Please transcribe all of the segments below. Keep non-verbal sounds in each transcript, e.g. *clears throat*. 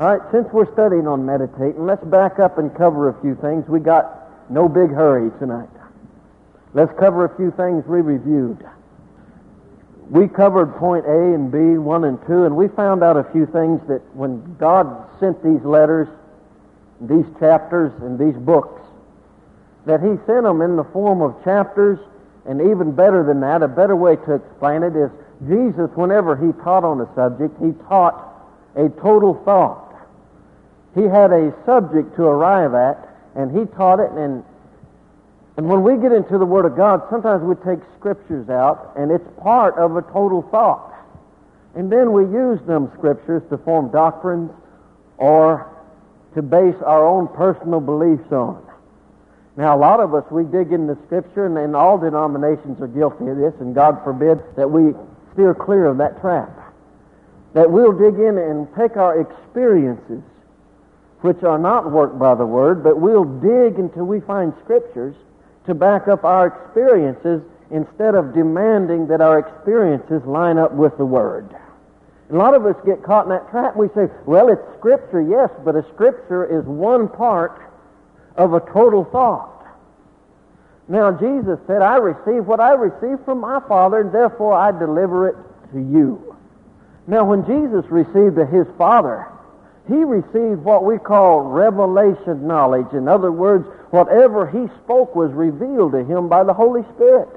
All right, since we're studying on meditating, let's back up and cover a few things. We got no big hurry tonight. Let's cover a few things we reviewed. We covered point A and B, 1 and 2, and we found out a few things that when God sent these letters, these chapters, and these books, that He sent them in the form of chapters, and even better than that, a better way to explain it is Jesus, whenever He taught on a subject, He taught a total thought. He had a subject to arrive at, and he taught it. And, and when we get into the Word of God, sometimes we take scriptures out, and it's part of a total thought. And then we use them scriptures to form doctrines or to base our own personal beliefs on. Now, a lot of us, we dig into Scripture, and, and all denominations are guilty of this, and God forbid that we steer clear of that trap. That we'll dig in and take our experiences which are not worked by the Word, but we'll dig until we find Scriptures to back up our experiences instead of demanding that our experiences line up with the Word. A lot of us get caught in that trap. We say, well, it's Scripture, yes, but a Scripture is one part of a total thought. Now, Jesus said, I receive what I receive from my Father, and therefore I deliver it to you. Now, when Jesus received his Father, he received what we call revelation knowledge. In other words, whatever he spoke was revealed to him by the Holy Spirit.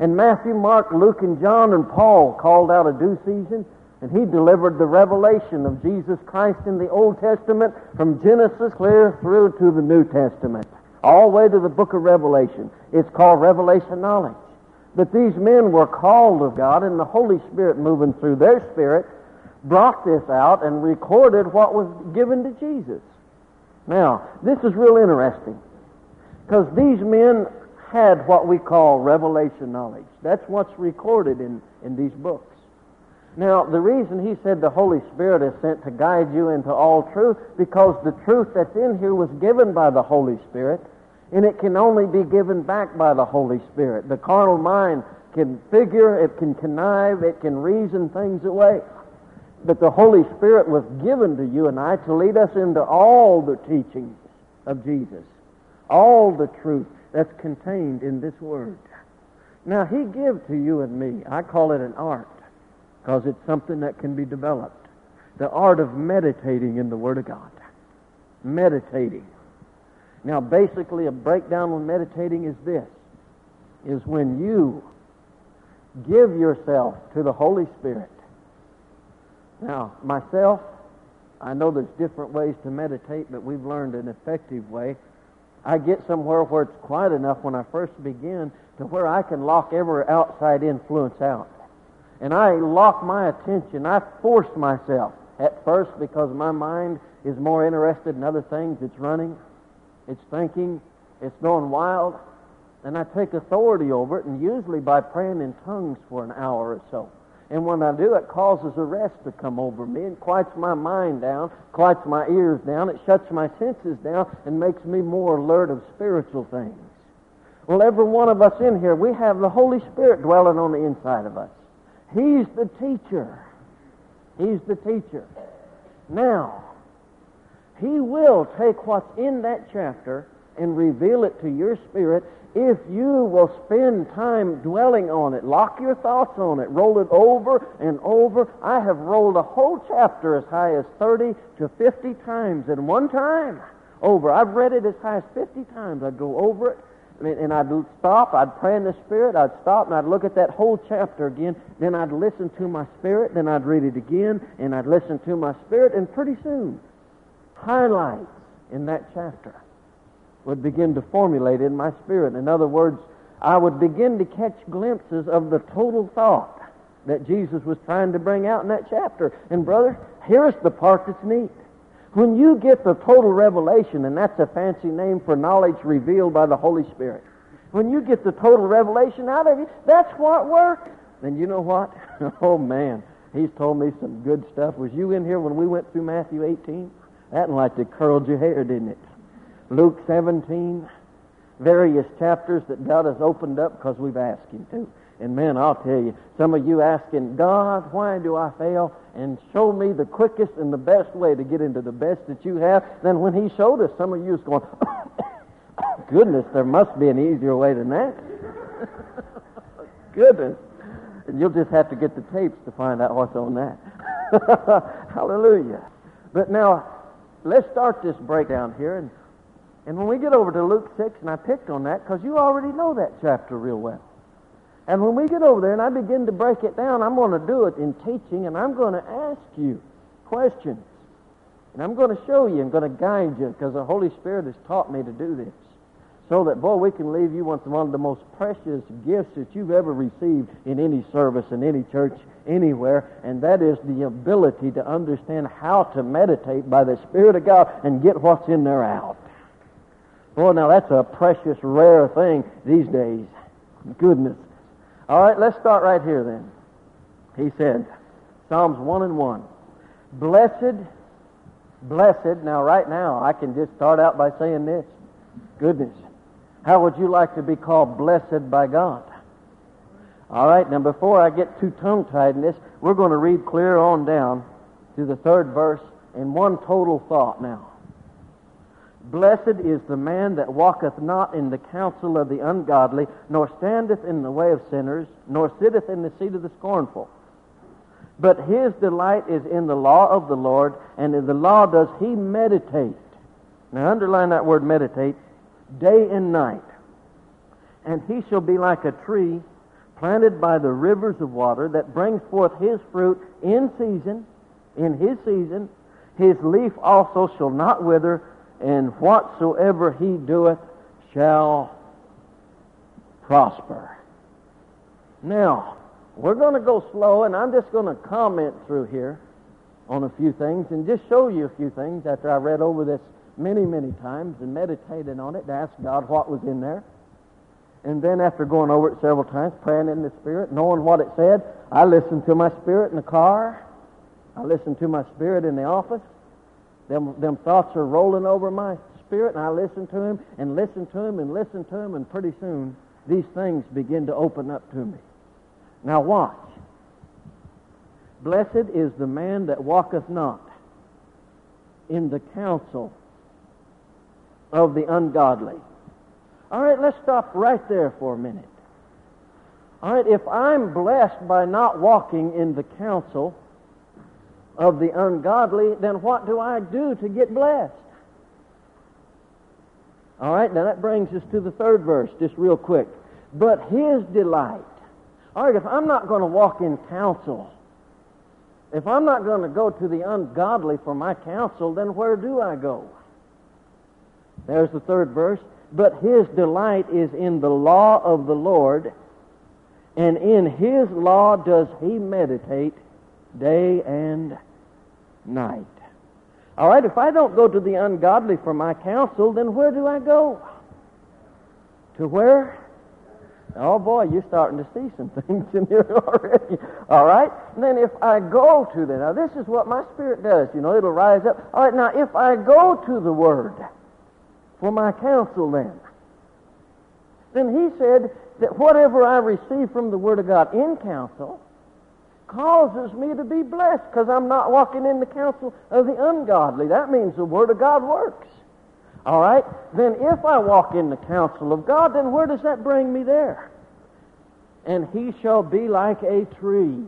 And Matthew, Mark, Luke, and John and Paul called out a due season, and he delivered the revelation of Jesus Christ in the Old Testament from Genesis clear through to the New Testament, all the way to the book of Revelation. It's called revelation knowledge. But these men were called of God, and the Holy Spirit moving through their spirit brought this out and recorded what was given to Jesus. Now, this is real interesting because these men had what we call revelation knowledge. That's what's recorded in, in these books. Now, the reason he said the Holy Spirit is sent to guide you into all truth, because the truth that's in here was given by the Holy Spirit, and it can only be given back by the Holy Spirit. The carnal mind can figure, it can connive, it can reason things away. But the Holy Spirit was given to you and I to lead us into all the teachings of Jesus, all the truth that's contained in this Word. Now, He gives to you and me, I call it an art, because it's something that can be developed. The art of meditating in the Word of God. Meditating. Now, basically, a breakdown on meditating is this, is when you give yourself to the Holy Spirit now, myself, I know there's different ways to meditate, but we've learned an effective way. I get somewhere where it's quiet enough when I first begin to where I can lock every outside influence out. And I lock my attention. I force myself at first because my mind is more interested in other things. It's running, it's thinking, it's going wild. And I take authority over it, and usually by praying in tongues for an hour or so. And when I do, it causes a rest to come over me and quiets my mind down, quiets my ears down, it shuts my senses down, and makes me more alert of spiritual things. Well, every one of us in here, we have the Holy Spirit dwelling on the inside of us. He's the teacher. He's the teacher. Now, He will take what's in that chapter and reveal it to your spirit if you will spend time dwelling on it, lock your thoughts on it, roll it over and over. I have rolled a whole chapter as high as 30 to 50 times in one time. Over. I've read it as high as 50 times. I'd go over it. And I'd stop, I'd pray in the Spirit, I'd stop and I'd look at that whole chapter again, then I'd listen to my Spirit, then I'd read it again, and I'd listen to my Spirit, and pretty soon, highlights in that chapter would begin to formulate in my spirit. In other words, I would begin to catch glimpses of the total thought that Jesus was trying to bring out in that chapter. And brother, here's the part that's neat. When you get the total revelation, and that's a fancy name for knowledge revealed by the Holy Spirit, when you get the total revelation out of you, that's what works. Then you know what? *laughs* oh man, he's told me some good stuff. Was you in here when we went through Matthew 18? That like to curled your hair, didn't it? Luke 17, various chapters that God has opened up because we've asked Him to. And man, I'll tell you, some of you asking, God, why do I fail? And show me the quickest and the best way to get into the best that you have. Then when he showed us, some of you is going, *coughs* goodness, there must be an easier way than that. *laughs* goodness. And you'll just have to get the tapes to find out what's on that. *laughs* Hallelujah. But now, let's start this breakdown here. And, and when we get over to Luke 6, and I picked on that because you already know that chapter real well. And when we get over there and I begin to break it down, I'm going to do it in teaching and I'm going to ask you questions. And I'm going to show you and going to guide you because the Holy Spirit has taught me to do this. So that, boy, we can leave you with one of the most precious gifts that you've ever received in any service, in any church, anywhere, and that is the ability to understand how to meditate by the Spirit of God and get what's in there out. Boy, now that's a precious, rare thing these days. Goodness. All right, let's start right here then. He said, Psalms 1 and 1. Blessed, blessed. Now, right now, I can just start out by saying this. Goodness. How would you like to be called blessed by God? All right, now before I get too tongue tied in this, we're going to read clear on down to the third verse in one total thought now. Blessed is the man that walketh not in the counsel of the ungodly, nor standeth in the way of sinners, nor sitteth in the seat of the scornful. But his delight is in the law of the Lord, and in the law does he meditate. Now underline that word meditate, day and night. And he shall be like a tree planted by the rivers of water that brings forth his fruit in season, in his season. His leaf also shall not wither, and whatsoever he doeth shall prosper. Now, we're going to go slow, and I'm just going to comment through here on a few things and just show you a few things after I read over this many, many times and meditated on it to ask God what was in there. And then after going over it several times, praying in the Spirit, knowing what it said, I listened to my spirit in the car. I listened to my spirit in the office. Them, them thoughts are rolling over my spirit, and I listen to him and listen to him and listen to him, and pretty soon these things begin to open up to me. Now watch. Blessed is the man that walketh not in the counsel of the ungodly. All right, let's stop right there for a minute. All right, if I'm blessed by not walking in the counsel of the ungodly, then what do I do to get blessed? All right, now that brings us to the third verse, just real quick. But his delight. All right, if I'm not going to walk in counsel, if I'm not going to go to the ungodly for my counsel, then where do I go? There's the third verse. But his delight is in the law of the Lord, and in his law does he meditate day and night. All right, if I don't go to the ungodly for my counsel, then where do I go? To where? Oh boy, you're starting to see some *laughs* things in here already. All right? And then if I go to them, now this is what my spirit does, you know, it'll rise up. All right, now if I go to the Word for my counsel then, then he said that whatever I receive from the Word of God in counsel, causes me to be blessed because I'm not walking in the counsel of the ungodly. That means the Word of God works. All right? Then if I walk in the counsel of God, then where does that bring me there? And he shall be like a tree.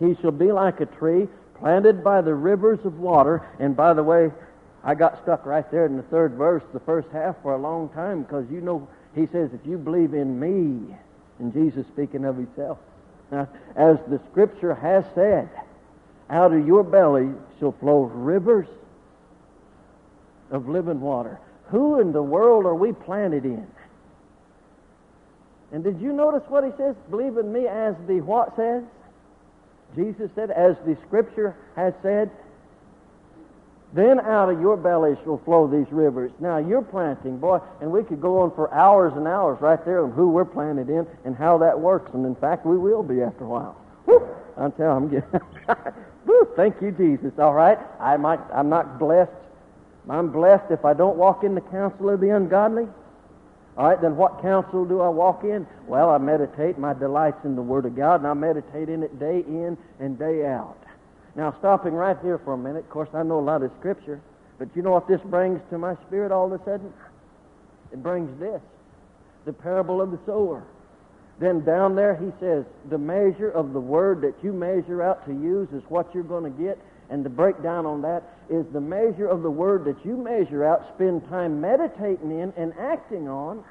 He shall be like a tree planted by the rivers of water. And by the way, I got stuck right there in the third verse, the first half, for a long time because you know, he says, if you believe in me, and Jesus speaking of himself, as the scripture has said, out of your belly shall flow rivers of living water. Who in the world are we planted in? And did you notice what he says? Believe in me as the what says? Jesus said, as the scripture has said. Then out of your belly shall flow these rivers. Now you're planting, boy, and we could go on for hours and hours right there on who we're planted in and how that works. And in fact, we will be after a while. Woo! I'm telling I'm getting *laughs* Woo! Thank you, Jesus. All right. I might I'm not blessed. I'm blessed if I don't walk in the counsel of the ungodly. All right, then what counsel do I walk in? Well, I meditate. My delight's in the Word of God, and I meditate in it day in and day out. Now, stopping right here for a minute, of course, I know a lot of Scripture, but you know what this brings to my spirit all of a sudden? It brings this the parable of the sower. Then down there he says, the measure of the word that you measure out to use is what you're going to get. And the breakdown on that is the measure of the word that you measure out, spend time meditating in and acting on,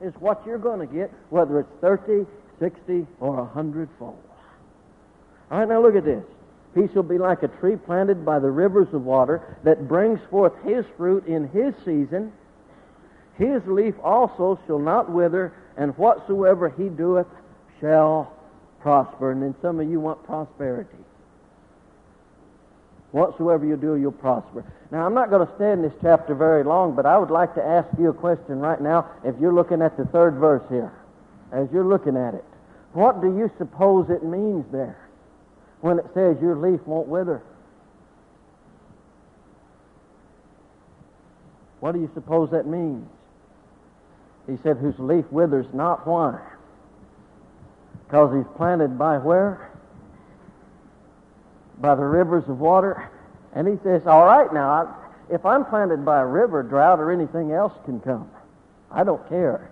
is what you're going to get, whether it's 30, 60, or a hundredfold. All right, now look at this. He shall be like a tree planted by the rivers of water that brings forth his fruit in his season. His leaf also shall not wither, and whatsoever he doeth shall prosper. And then some of you want prosperity. Whatsoever you do, you'll prosper. Now, I'm not going to stay in this chapter very long, but I would like to ask you a question right now if you're looking at the third verse here. As you're looking at it, what do you suppose it means there when it says your leaf won't wither? What do you suppose that means? He said, whose leaf withers not. Why? Because he's planted by where? By the rivers of water. And he says, all right now, if I'm planted by a river, drought or anything else can come. I don't care.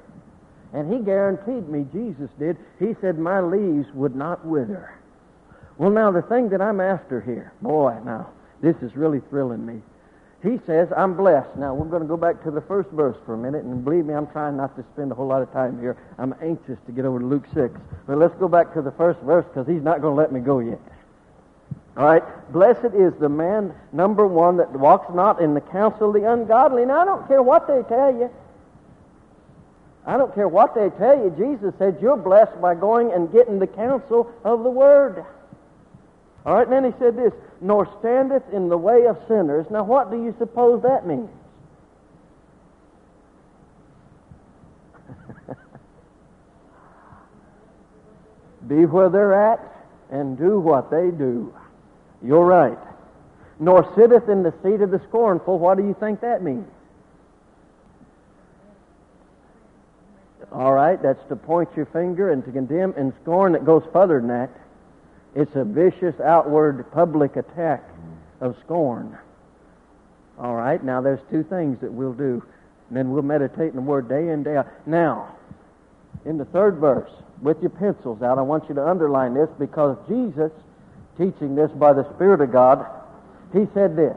And he guaranteed me, Jesus did, he said, my leaves would not wither. Well, now, the thing that I'm after here, boy, now, this is really thrilling me he says, I'm blessed. Now, we're going to go back to the first verse for a minute, and believe me, I'm trying not to spend a whole lot of time here. I'm anxious to get over to Luke 6. But let's go back to the first verse because he's not going to let me go yet. All right. Blessed is the man, number one, that walks not in the counsel of the ungodly. Now, I don't care what they tell you. I don't care what they tell you. Jesus said you're blessed by going and getting the counsel of the Word. All right, and then he said this, nor standeth in the way of sinners. Now, what do you suppose that means? *laughs* Be where they're at and do what they do. You're right. Nor sitteth in the seat of the scornful. What do you think that means? All right, that's to point your finger and to condemn and scorn that goes further than that. It's a vicious outward public attack of scorn. All right, now there's two things that we'll do. And then we'll meditate in the Word day and day out. Now, in the third verse, with your pencils out, I want you to underline this because Jesus, teaching this by the Spirit of God, he said this.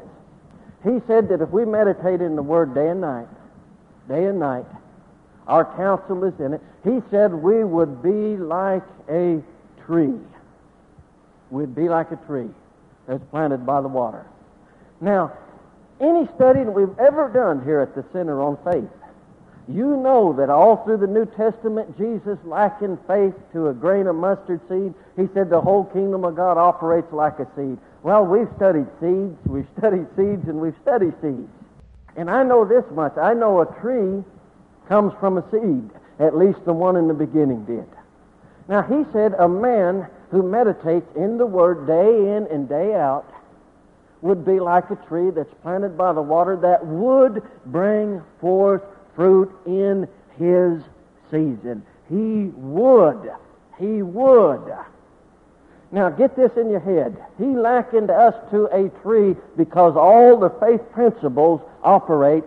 He said that if we meditate in the Word day and night, day and night, our counsel is in it. He said we would be like a tree we'd be like a tree that's planted by the water. Now, any study that we've ever done here at the Center on Faith, you know that all through the New Testament, Jesus likened faith to a grain of mustard seed. He said the whole kingdom of God operates like a seed. Well, we've studied seeds, we've studied seeds, and we've studied seeds. And I know this much. I know a tree comes from a seed. At least the one in the beginning did. Now, he said a man who meditates in the Word day in and day out would be like a tree that's planted by the water that would bring forth fruit in his season. He would. He would. Now get this in your head. He likened us to a tree because all the faith principles operate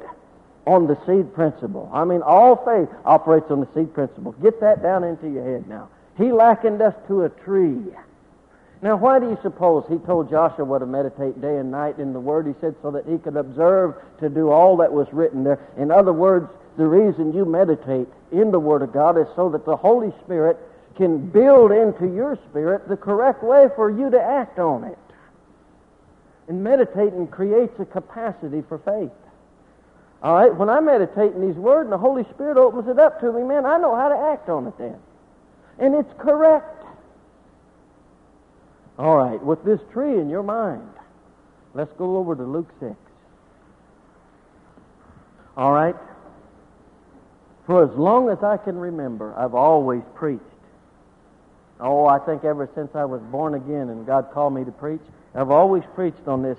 on the seed principle. I mean, all faith operates on the seed principle. Get that down into your head now. He likened us to a tree. Now, why do you suppose he told Joshua to meditate day and night in the Word? He said so that he could observe to do all that was written there. In other words, the reason you meditate in the Word of God is so that the Holy Spirit can build into your spirit the correct way for you to act on it. And meditating creates a capacity for faith. All right, when I meditate in these words and the Holy Spirit opens it up to me, man, I know how to act on it then and it's correct. All right, with this tree in your mind, let's go over to Luke 6. All right? For as long as I can remember, I've always preached. Oh, I think ever since I was born again and God called me to preach, I've always preached on this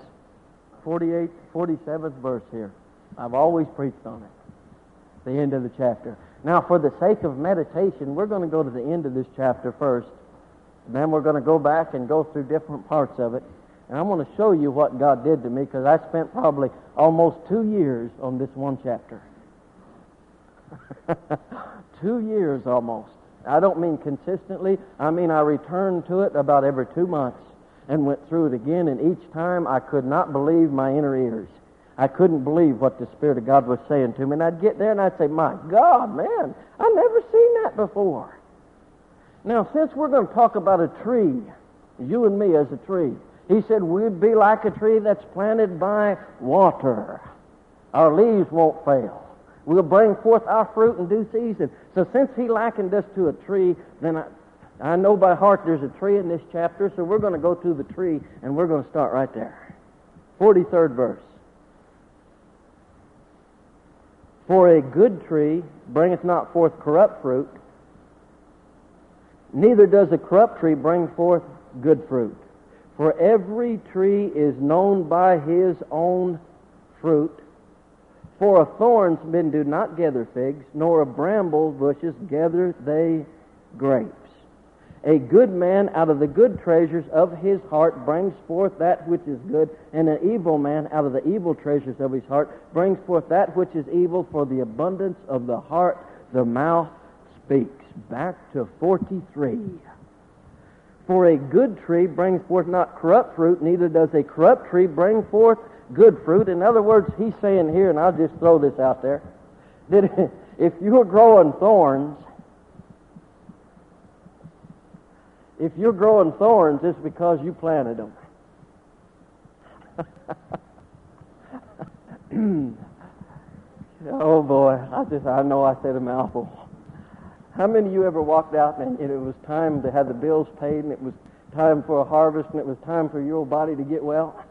48, 47th verse here. I've always preached on it. the end of the chapter. Now, for the sake of meditation, we're going to go to the end of this chapter first. Then we're going to go back and go through different parts of it. And I'm going to show you what God did to me because I spent probably almost two years on this one chapter. *laughs* two years almost. I don't mean consistently. I mean I returned to it about every two months and went through it again. And each time I could not believe my inner ears. I couldn't believe what the Spirit of God was saying to me. And I'd get there and I'd say, My God, man, I've never seen that before. Now, since we're going to talk about a tree, you and me as a tree, he said we'd be like a tree that's planted by water. Our leaves won't fail. We'll bring forth our fruit in due season. So since he likened us to a tree, then I, I know by heart there's a tree in this chapter, so we're going to go to the tree and we're going to start right there. 43rd verse. For a good tree bringeth not forth corrupt fruit, neither does a corrupt tree bring forth good fruit. For every tree is known by his own fruit. For a thorns men do not gather figs, nor of bramble bushes gather they grapes. A good man out of the good treasures of his heart brings forth that which is good, and an evil man out of the evil treasures of his heart brings forth that which is evil, for the abundance of the heart the mouth speaks. Back to 43. For a good tree brings forth not corrupt fruit, neither does a corrupt tree bring forth good fruit. In other words, he's saying here, and I'll just throw this out there, that *laughs* if you're growing thorns, if you're growing thorns, it's because you planted them. *laughs* oh boy, I just I know I said a mouthful. How many of you ever walked out and it was time to have the bills paid and it was time for a harvest and it was time for your old body to get well?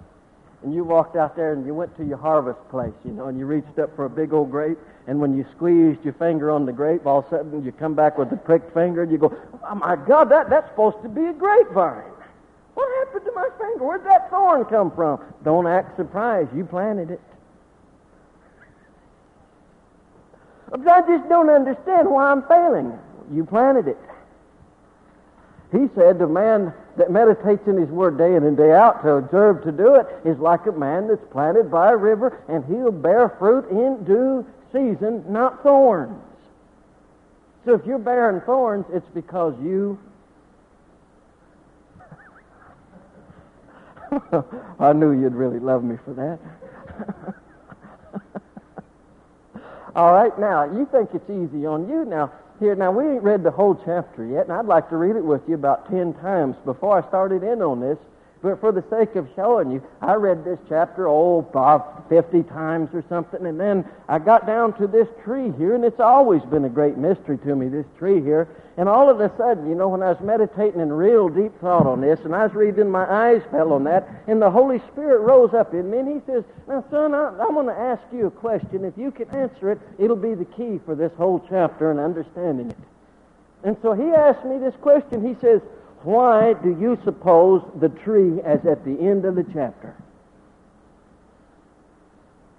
And you walked out there and you went to your harvest place, you know, and you reached up for a big old grape and when you squeezed your finger on the grape, all of a sudden you come back with a pricked finger and you go, oh my God, that, that's supposed to be a grapevine. What happened to my finger? Where'd that thorn come from? Don't act surprised. You planted it. I just don't understand why I'm failing. You planted it. He said, the man that meditates in his word day in and day out to observe to do it is like a man that's planted by a river and he'll bear fruit in due season, not thorns. So if you're bearing thorns, it's because you. *laughs* I knew you'd really love me for that. *laughs* All right, now, you think it's easy on you. Now, here, now, we ain't read the whole chapter yet, and I'd like to read it with you about ten times before I started in on this. But for the sake of showing you, I read this chapter, oh, about 50 times or something, and then I got down to this tree here, and it's always been a great mystery to me, this tree here. And all of a sudden, you know, when I was meditating in real deep thought on this, and I was reading, my eyes fell on that, and the Holy Spirit rose up in me, and He says, Now, son, I, I'm going to ask you a question. If you can answer it, it'll be the key for this whole chapter and understanding it. And so He asked me this question. He says, why do you suppose the tree is at the end of the chapter?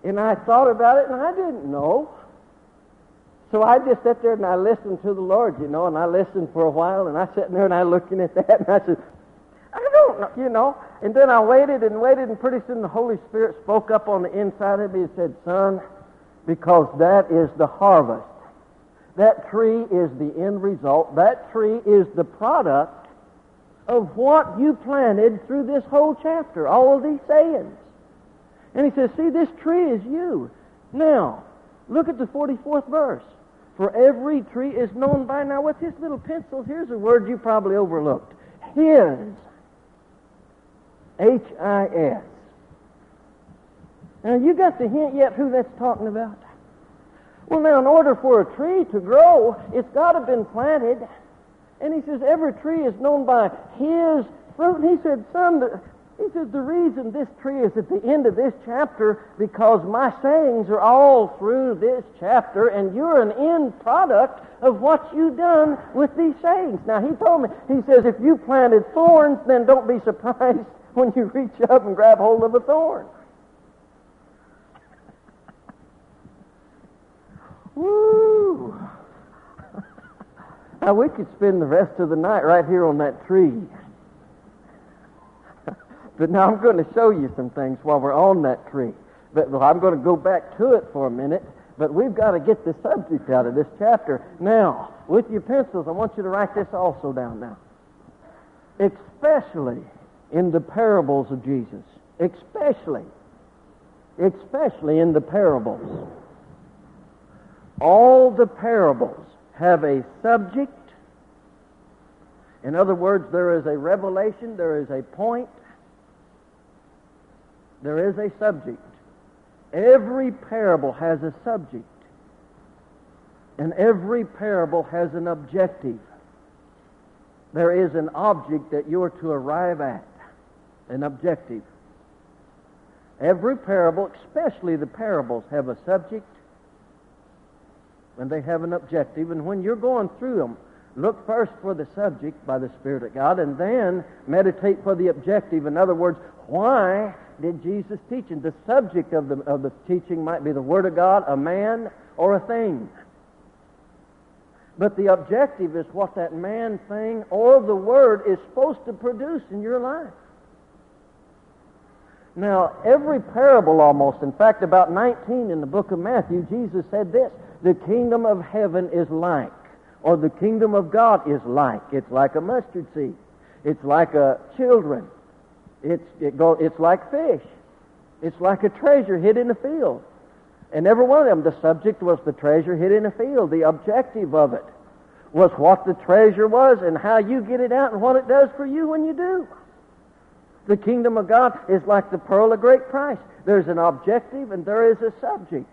And I thought about it and I didn't know. So I just sat there and I listened to the Lord, you know, and I listened for a while and I sat there and I looking at *laughs* that and I said, I don't know, you know. And then I waited and waited and pretty soon the Holy Spirit spoke up on the inside of me and said, Son, because that is the harvest. That tree is the end result. That tree is the product of what you planted through this whole chapter, all of these sayings. And he says, see, this tree is you. Now, look at the 44th verse. For every tree is known by now. With his little pencil, here's a word you probably overlooked. His. H-I-S. Now, you got the hint yet who that's talking about? Well, now, in order for a tree to grow, it's got to have been planted. And he says, every tree is known by his fruit. And he said, son, he says, the reason this tree is at the end of this chapter because my sayings are all through this chapter and you're an end product of what you've done with these sayings. Now, he told me, he says, if you planted thorns, then don't be surprised *laughs* when you reach up and grab hold of a thorn. *laughs* Woo! Now we could spend the rest of the night right here on that tree. *laughs* but now I'm going to show you some things while we're on that tree. But well, I'm going to go back to it for a minute. But we've got to get the subject out of this chapter. Now, with your pencils, I want you to write this also down now. Especially in the parables of Jesus. Especially. Especially in the parables. All the parables have a subject. In other words, there is a revelation, there is a point, there is a subject. Every parable has a subject. And every parable has an objective. There is an object that you're to arrive at, an objective. Every parable, especially the parables, have a subject and they have an objective. And when you're going through them, look first for the subject by the Spirit of God and then meditate for the objective. In other words, why did Jesus teach? And the subject of the, of the teaching might be the Word of God, a man, or a thing. But the objective is what that man, thing, or the Word is supposed to produce in your life. Now, every parable almost, in fact, about 19 in the book of Matthew, Jesus said this The kingdom of heaven is like, or the kingdom of God is like. It's like a mustard seed. It's like a children. It's, it go, it's like fish. It's like a treasure hid in a field. And every one of them, the subject was the treasure hid in a field. The objective of it was what the treasure was and how you get it out and what it does for you when you do. The kingdom of God is like the pearl of great price. There's an objective and there is a subject.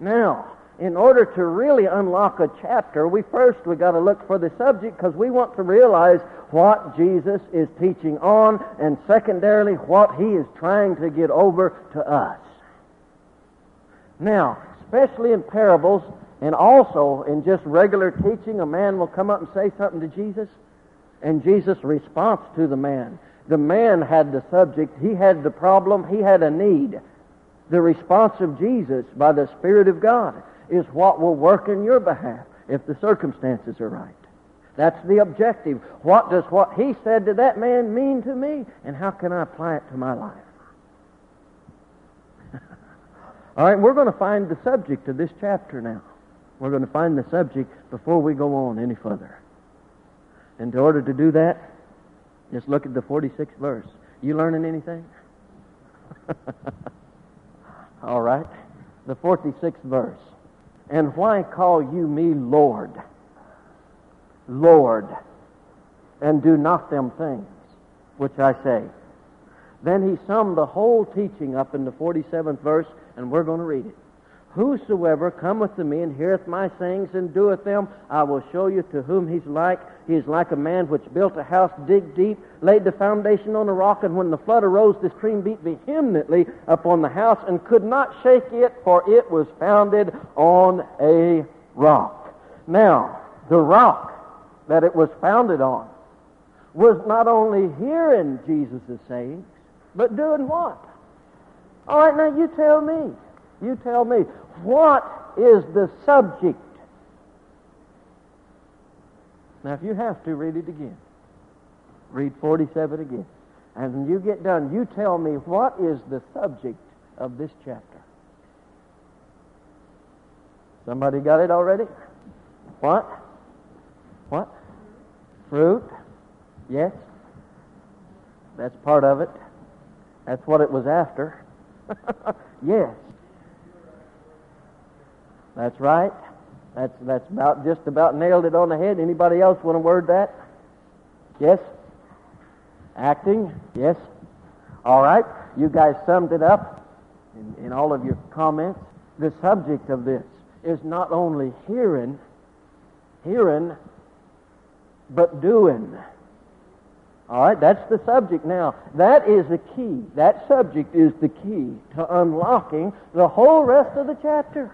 Now, in order to really unlock a chapter, we first we got to look for the subject because we want to realize what Jesus is teaching on, and secondarily, what he is trying to get over to us. Now, especially in parables, and also in just regular teaching, a man will come up and say something to Jesus, and Jesus' response to the man. The man had the subject, he had the problem, he had a need. The response of Jesus by the Spirit of God is what will work in your behalf if the circumstances are right. That's the objective. What does what he said to that man mean to me? And how can I apply it to my life? *laughs* All right, we're going to find the subject of this chapter now. We're going to find the subject before we go on any further. And in order to do that, just look at the 46th verse. You learning anything? *laughs* All right. The 46th verse. And why call you me Lord? Lord, and do not them things which I say. Then he summed the whole teaching up in the 47th verse, and we're going to read it. Whosoever cometh to me and heareth my sayings and doeth them, I will show you to whom he's like. He is like a man which built a house, digged deep, laid the foundation on a rock, and when the flood arose, the stream beat vehemently upon the house and could not shake it, for it was founded on a rock. Now, the rock that it was founded on was not only hearing Jesus' sayings, but doing what? All right, now you tell me. You tell me. What is the subject? Now, if you have to, read it again. Read 47 again. And when you get done, you tell me what is the subject of this chapter. Somebody got it already? What? What? Fruit? Yes? That's part of it. That's what it was after. *laughs* yes. That's right. That's that's about just about nailed it on the head. Anybody else want to word that? Yes. Acting. Yes. All right. You guys summed it up in, in all of your comments. The subject of this is not only hearing, hearing, but doing. All right, that's the subject. Now, that is the key. That subject is the key to unlocking the whole rest of the chapter.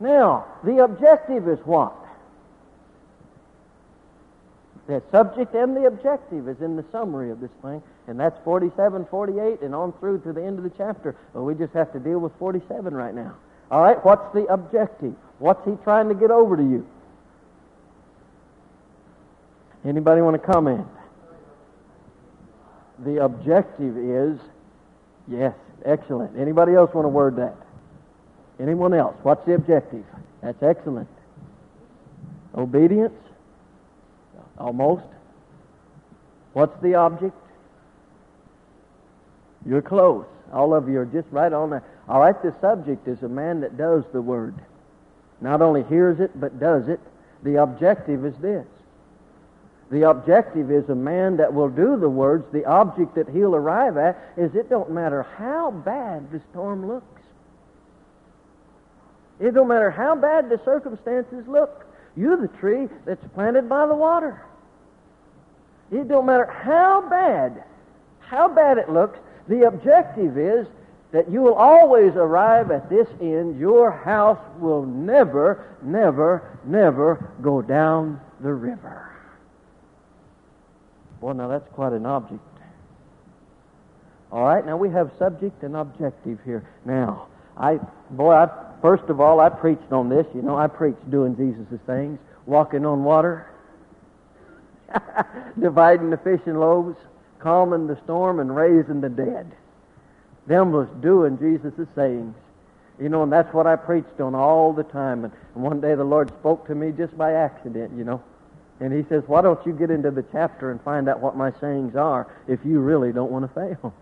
Now, the objective is what? The subject and the objective is in the summary of this thing, and that's 47, 48, and on through to the end of the chapter. Well, we just have to deal with 47 right now. All right, what's the objective? What's he trying to get over to you? Anybody want to comment? The objective is, yes, excellent. Anybody else want to word that? Anyone else? What's the objective? That's excellent. Obedience? Almost. What's the object? You're close. All of you are just right on that. All right, the subject is a man that does the word. Not only hears it, but does it. The objective is this. The objective is a man that will do the words. The object that he'll arrive at is it don't matter how bad the storm looks. It don't matter how bad the circumstances look. You're the tree that's planted by the water. It don't matter how bad, how bad it looks. The objective is that you will always arrive at this end. Your house will never, never, never go down the river. Well, now that's quite an object. All right, now we have subject and objective here. Now, I, boy, I, first of all, I preached on this. You know, I preached doing Jesus' things, walking on water, *laughs* dividing the fish and loaves, calming the storm, and raising the dead. Them was doing Jesus' sayings. You know, and that's what I preached on all the time. And one day the Lord spoke to me just by accident, you know. And he says, why don't you get into the chapter and find out what my sayings are if you really don't want to fail?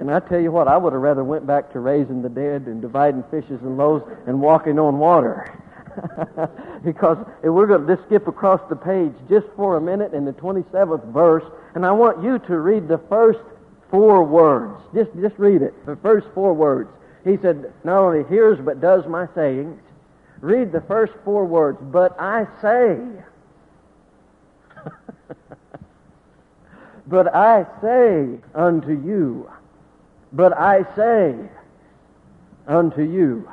And I tell you what, I would have rather went back to raising the dead and dividing fishes and loaves and walking on water. *laughs* because if we're going to just skip across the page just for a minute in the 27th verse, and I want you to read the first four words. Just, just read it, the first four words. He said, not only hears but does my sayings. Read the first four words. But I say. *laughs* but I say unto you. But I say unto you.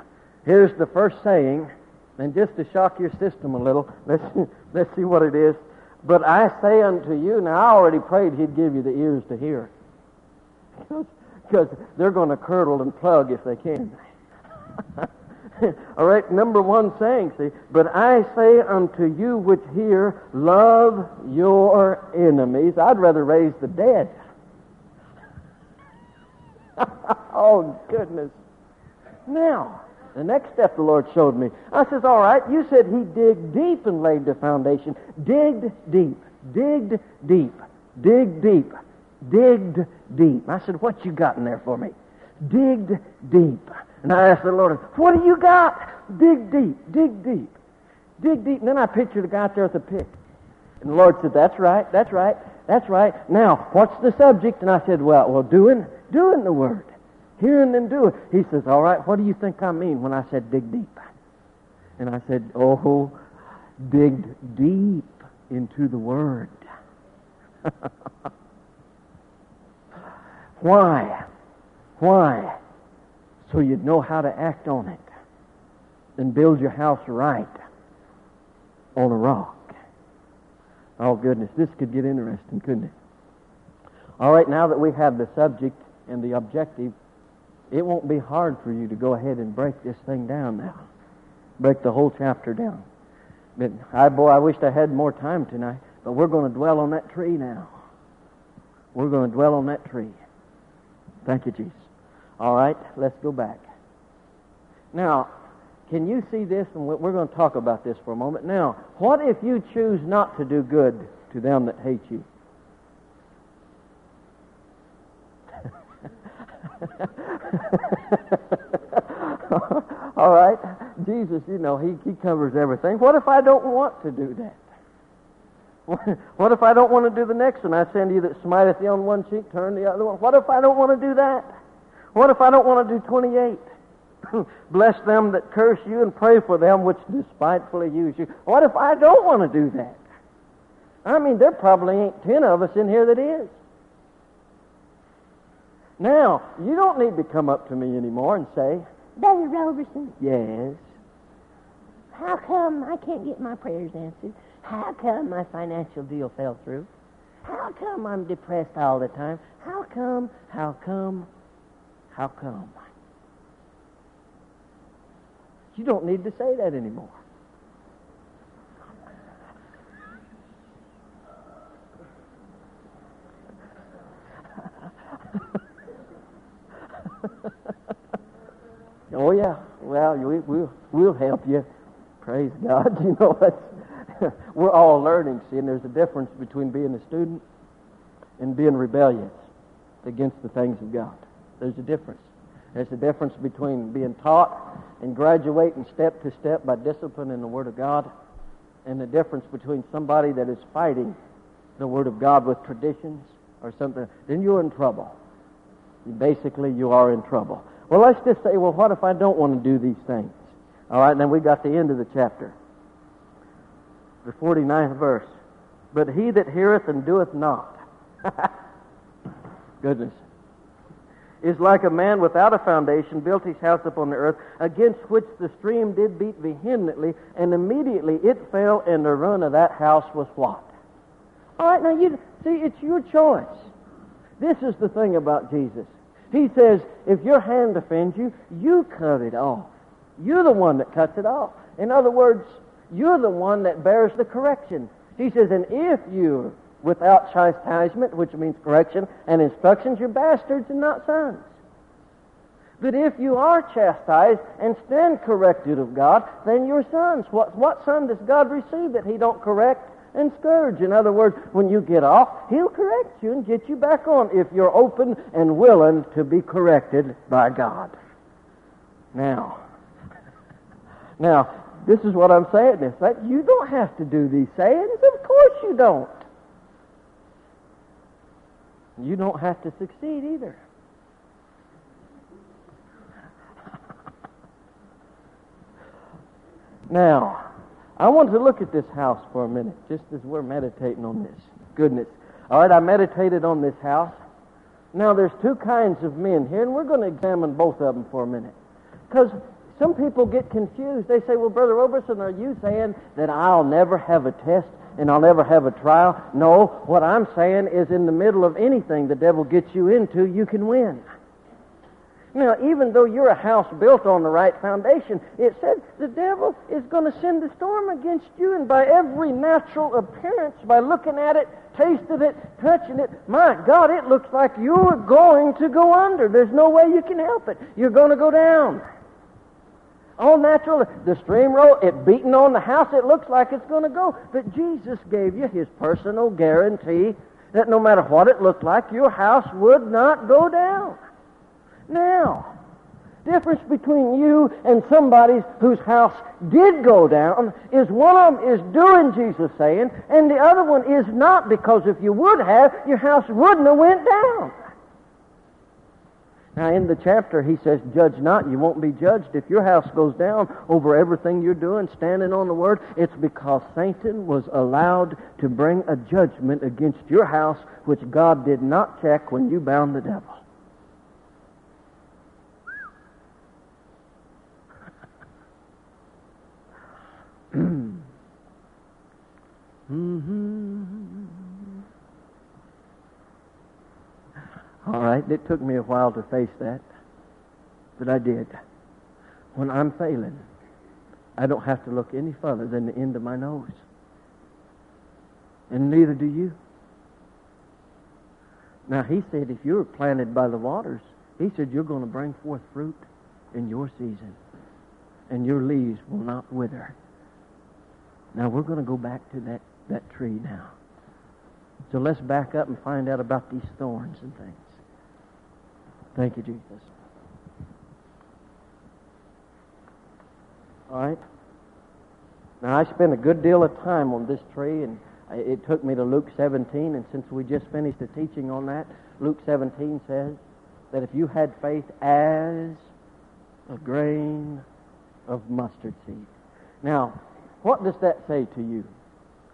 Here's the first saying, and just to shock your system a little, *laughs* let's, let's see what it is. But I say unto you, now I already prayed he'd give you the ears to hear *laughs* because they're going to curdle and plug if they can. *laughs* All right, number one saying, see, but I say unto you which hear, love your enemies. I'd rather raise the dead. *laughs* oh, goodness. Now, the next step the Lord showed me, I says, all right, you said he digged deep and laid the foundation. Digged deep, digged deep, dig deep digged deep. I said, what you got in there for me? Digged deep. And I asked the Lord, what do you got? Dig deep, dig deep, dig deep. And then I pictured a guy out there with a pick. And the Lord said, that's right, that's right, that's right. Now, what's the subject? And I said, well, well, doing, doing the word. Hearing and doing. He says, all right, what do you think I mean when I said dig deep? And I said, oh, dig deep into the word. *laughs* Why? Why? So you'd know how to act on it and build your house right on a rock. Oh, goodness, this could get interesting, couldn't it? All right, now that we have the subject and the objective, it won't be hard for you to go ahead and break this thing down now. Break the whole chapter down. But I, boy, I wished I had more time tonight, but we're going to dwell on that tree now. We're going to dwell on that tree. Thank you, Jesus. All right, let's go back. Now, can you see this? And we're going to talk about this for a moment. Now, what if you choose not to do good to them that hate you? *laughs* All right. Jesus, you know, he, he covers everything. What if I don't want to do that? *laughs* What if I don't want to do the next one? I send you that smiteth thee on one cheek, turn the other one. What if I don't want to do that? What if I don't want to do 28? *laughs* Bless them that curse you and pray for them which despitefully use you. What if I don't want to do that? I mean, there probably ain't ten of us in here that is. Now, you don't need to come up to me anymore and say, Brother Roberson, Yes. how come I can't get my prayers answered? How come my financial deal fell through? How come I'm depressed all the time? How come? How come? How come? You don't need to say that anymore. Oh yeah. Well, we, we'll we'll help you. Praise God. *laughs* You know it's *laughs* we're all learning. See, and there's a difference between being a student and being rebellious against the things of God. There's a difference. There's a difference between being taught and graduating step to step by discipline in the Word of God and the difference between somebody that is fighting the Word of God with traditions or something. Then you're in trouble. Basically, you are in trouble. Well, let's just say, well, what if I don't want to do these things? All right, and then we got the end of the chapter. The 49th verse. But he that heareth and doeth not. *laughs* Goodness is like a man without a foundation built his house upon the earth, against which the stream did beat vehemently, and immediately it fell, and the ruin of that house was what? All right, now you see, it's your choice. This is the thing about Jesus. He says, if your hand offends you, you cut it off. You're the one that cuts it off. In other words, you're the one that bears the correction. He says, and if you're without chastisement, which means correction and instructions, you're bastards and not sons. But if you are chastised and stand corrected of God, then you're sons. What, what son does God receive that he don't correct and scourge? In other words, when you get off, he'll correct you and get you back on if you're open and willing to be corrected by God. Now, *laughs* now, this is what I'm saying. This that you don't have to do these sayings. Of course you don't. You don't have to succeed either. *laughs* now, I want to look at this house for a minute, just as we're meditating on this. Goodness. All right, I meditated on this house. Now, there's two kinds of men here, and we're going to examine both of them for a minute. Because some people get confused. They say, well, Brother Roberson, are you saying that I'll never have a test and I'll never have a trial. No, what I'm saying is in the middle of anything the devil gets you into, you can win. Now, even though you're a house built on the right foundation, it said the devil is going to send a storm against you, and by every natural appearance, by looking at it, tasting it, touching it, my God, it looks like you're going to go under. There's no way you can help it. You're going to go down. All natural. The stream roll, it beating on the house, it looks like it's going to go. But Jesus gave you his personal guarantee that no matter what it looked like, your house would not go down. Now, difference between you and somebody whose house did go down is one of them is doing Jesus saying, and the other one is not because if you would have, your house wouldn't have went down. Now, in the chapter, he says, Judge not, you won't be judged. If your house goes down over everything you're doing, standing on the Word, it's because Satan was allowed to bring a judgment against your house, which God did not check when you bound the devil. Mm-hmm. All right, it took me a while to face that, but I did. When I'm failing, I don't have to look any further than the end of my nose. And neither do you. Now, he said, if you're planted by the waters, he said, you're going to bring forth fruit in your season, and your leaves will not wither. Now, we're going to go back to that, that tree now. So let's back up and find out about these thorns and things. Thank you, Jesus. All right. Now, I spent a good deal of time on this tree, and it took me to Luke 17, and since we just finished the teaching on that, Luke 17 says that if you had faith as a grain of mustard seed. Now, what does that say to you?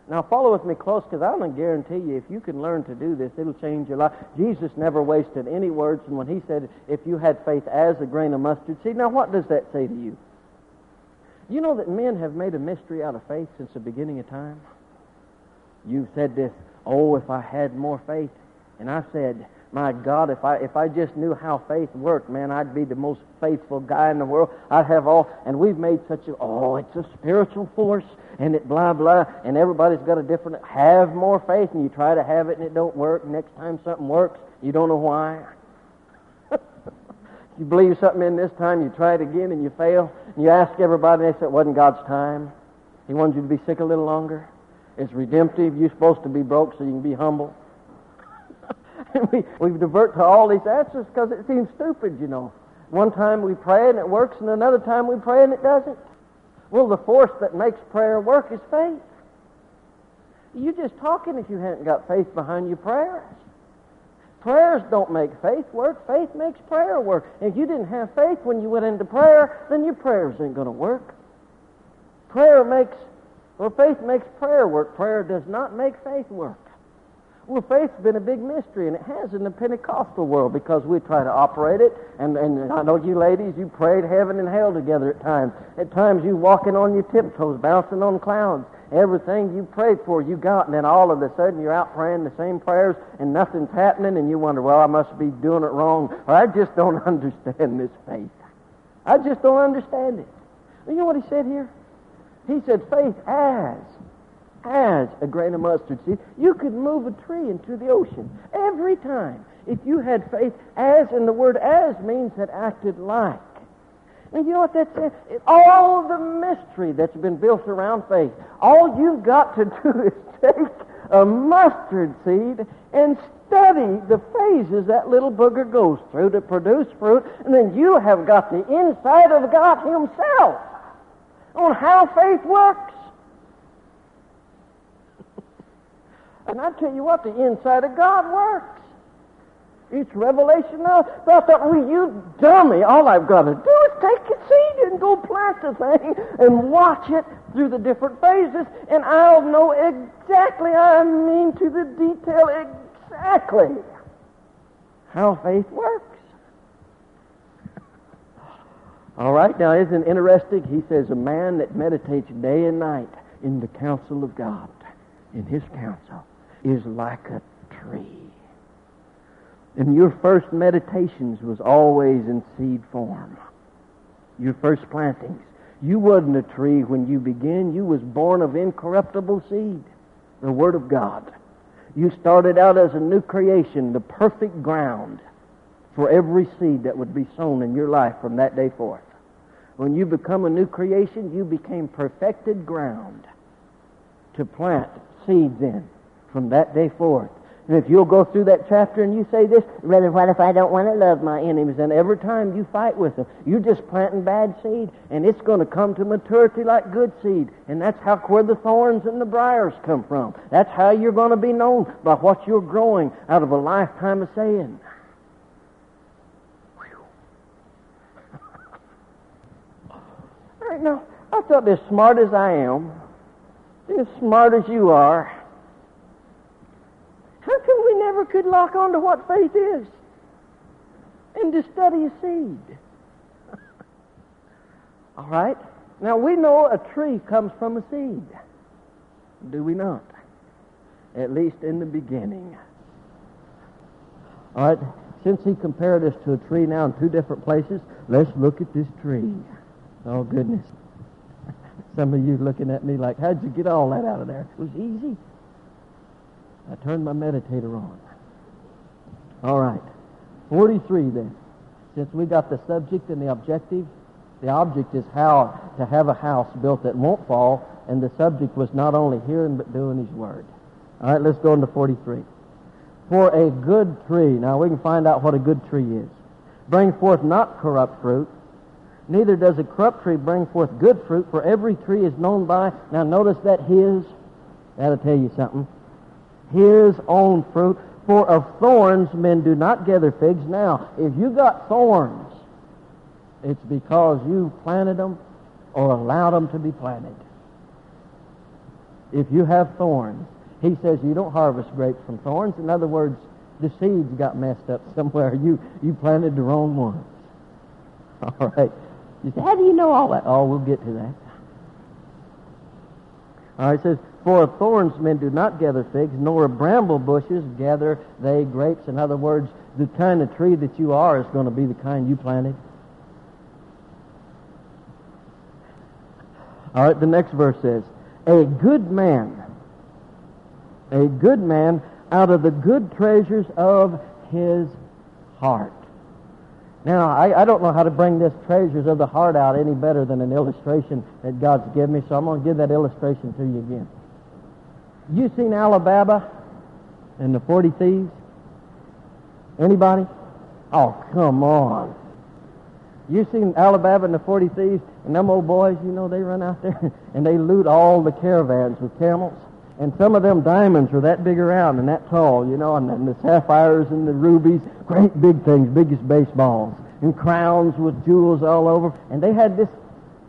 Now follow with me close because I'm going to guarantee you if you can learn to do this, it'll change your life. Jesus never wasted any words, and when he said, if you had faith as a grain of mustard seed, now what does that say to you? You know that men have made a mystery out of faith since the beginning of time? You've said this, oh, if I had more faith. And I've said, My God, if I if I just knew how faith worked, man, I'd be the most faithful guy in the world. I'd have all and we've made such a oh, it's a spiritual force and it blah blah and everybody's got a different have more faith and you try to have it and it don't work. Next time something works, you don't know why. *laughs* you believe something in this time, you try it again and you fail. And you ask everybody, and they say it wasn't God's time. He wanted you to be sick a little longer. It's redemptive. You're supposed to be broke so you can be humble. *laughs* we, we divert to all these answers because it seems stupid, you know. One time we pray and it works, and another time we pray and it doesn't. Well, the force that makes prayer work is faith. You're just talking if you haven't got faith behind your prayers. Prayers don't make faith work. Faith makes prayer work. If you didn't have faith when you went into prayer, then your prayers ain't going to work. Prayer makes, well, faith makes prayer work. Prayer does not make faith work. Well, faith's been a big mystery, and it has in the Pentecostal world because we try to operate it. And, and I know you ladies, you prayed heaven and hell together at times. At times you walking on your tiptoes, bouncing on clouds. Everything you prayed for, you got, and then all of a sudden you're out praying the same prayers and nothing's happening, and you wonder, well, I must be doing it wrong, or I just don't *laughs* understand this faith. I just don't understand it. You know what he said here? He said, faith as as a grain of mustard seed, you could move a tree into the ocean every time if you had faith as, and the word as means that acted like. And you know what that says? All the mystery that's been built around faith, all you've got to do *laughs* is take a mustard seed and study the phases that little booger goes through to produce fruit, and then you have got the inside of God Himself on how faith works. And I tell you what, the inside of God works. It's revelation now. But I thought, well, you dummy, all I've got to do is take a seed and go plant the thing and watch it through the different phases, and I'll know exactly, I mean to the detail, exactly how faith works. *laughs* All right, now isn't it interesting? He says, a man that meditates day and night in the counsel of God, in his counsel, is like a tree. And your first meditations was always in seed form. Your first plantings. You wasn't a tree when you began. You was born of incorruptible seed, the Word of God. You started out as a new creation, the perfect ground for every seed that would be sown in your life from that day forth. When you become a new creation, you became perfected ground to plant seeds in from that day forth. And if you'll go through that chapter and you say this, Brother, what if I don't want to love my enemies? And every time you fight with them, you're just planting bad seed, and it's going to come to maturity like good seed. And that's how where the thorns and the briars come from. That's how you're going to be known by what you're growing out of a lifetime of saying. *laughs* Now, I thought as smart as I am, as smart as you are, never could lock on to what faith is and to study a seed? *laughs* All right? Now, we know a tree comes from a seed. Do we not? At least in the beginning. All right? Since he compared us to a tree now in two different places, let's look at this tree. Oh, goodness. *laughs* Some of you looking at me like, how'd you get all that out of there? It was easy. I turned my meditator on. All right. 43 then. Since we got the subject and the objective, the object is how to have a house built that won't fall, and the subject was not only hearing but doing his word. All right, let's go into 43. For a good tree, now we can find out what a good tree is. Bring forth not corrupt fruit, neither does a corrupt tree bring forth good fruit, for every tree is known by, now notice that his, that'll tell you something his own fruit. For of thorns men do not gather figs. Now, if you got thorns, it's because you planted them or allowed them to be planted. If you have thorns, he says you don't harvest grapes from thorns. In other words, the seeds got messed up somewhere. You you planted the wrong ones. *laughs* All right. You say, how do you know all that? Oh, we'll get to that. All right, it says, for thorns men do not gather figs, nor of bramble bushes gather they grapes. In other words, the kind of tree that you are is going to be the kind you planted. All right, the next verse says, A good man, a good man out of the good treasures of his heart. Now, I, I don't know how to bring this treasures of the heart out any better than an illustration that God's given me, so I'm going to give that illustration to you again. You seen Ali Baba and the 40 Thieves? Anybody? Oh, come on. You seen Ali Baba and the 40 Thieves, and them old boys, you know, they run out there *laughs* and they loot all the caravans with camels. And some of them diamonds are that big around and that tall, you know, and, and the sapphires and the rubies, great big things, biggest baseballs, and crowns with jewels all over. And they had this,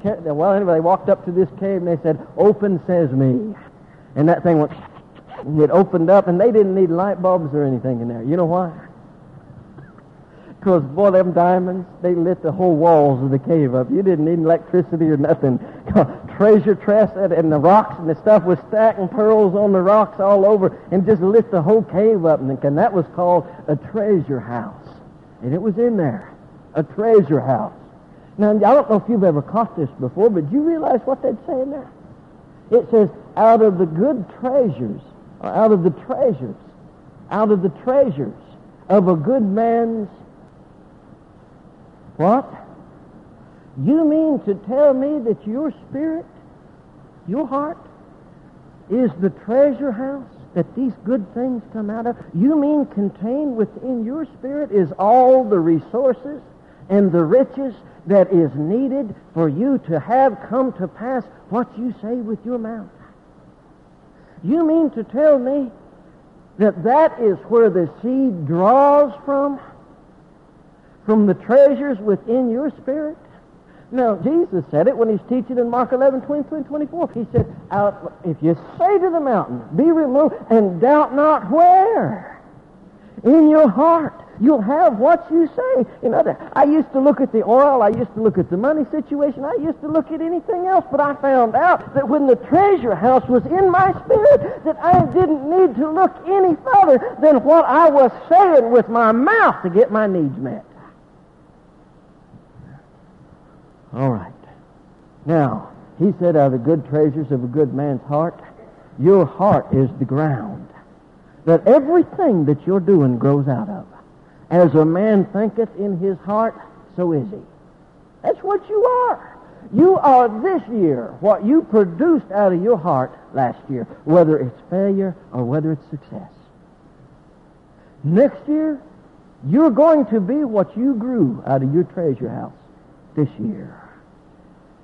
well, anyway, they walked up to this cave and they said, open says sesame. And that thing went, it opened up and they didn't need light bulbs or anything in there. You know why? Because, boy, them diamonds, they lit the whole walls of the cave up. You didn't need electricity or nothing. *laughs* Treasure chest and the rocks and the stuff was stacking pearls on the rocks all over and just lit the whole cave up. And that was called a treasure house. And it was in there. A treasure house. Now, I don't know if you've ever caught this before, but do you realize what they'd say in there? It says, out of the good treasures, or out of the treasures, out of the treasures of a good man's what? You mean to tell me that your spirit, your heart, is the treasure house that these good things come out of? You mean contained within your spirit is all the resources and the riches that is needed for you to have come to pass what you say with your mouth? You mean to tell me that that is where the seed draws from? from the treasures within your spirit? Now, Jesus said it when he's teaching in Mark 11, 22 and 24. He said, Out, if you say to the mountain, be removed, and doubt not where. In your heart, you'll have what you say. You know, I used to look at the oil, I used to look at the money situation, I used to look at anything else, but I found out that when the treasure house was in my spirit, that I didn't need to look any further than what I was saying with my mouth to get my needs met. All right. Now, he said, are the good treasures of a good man's heart? Your heart is the ground that everything that you're doing grows out of. As a man thinketh in his heart, so is he. That's what you are. You are this year what you produced out of your heart last year, whether it's failure or whether it's success. Next year, you're going to be what you grew out of your treasure house this year.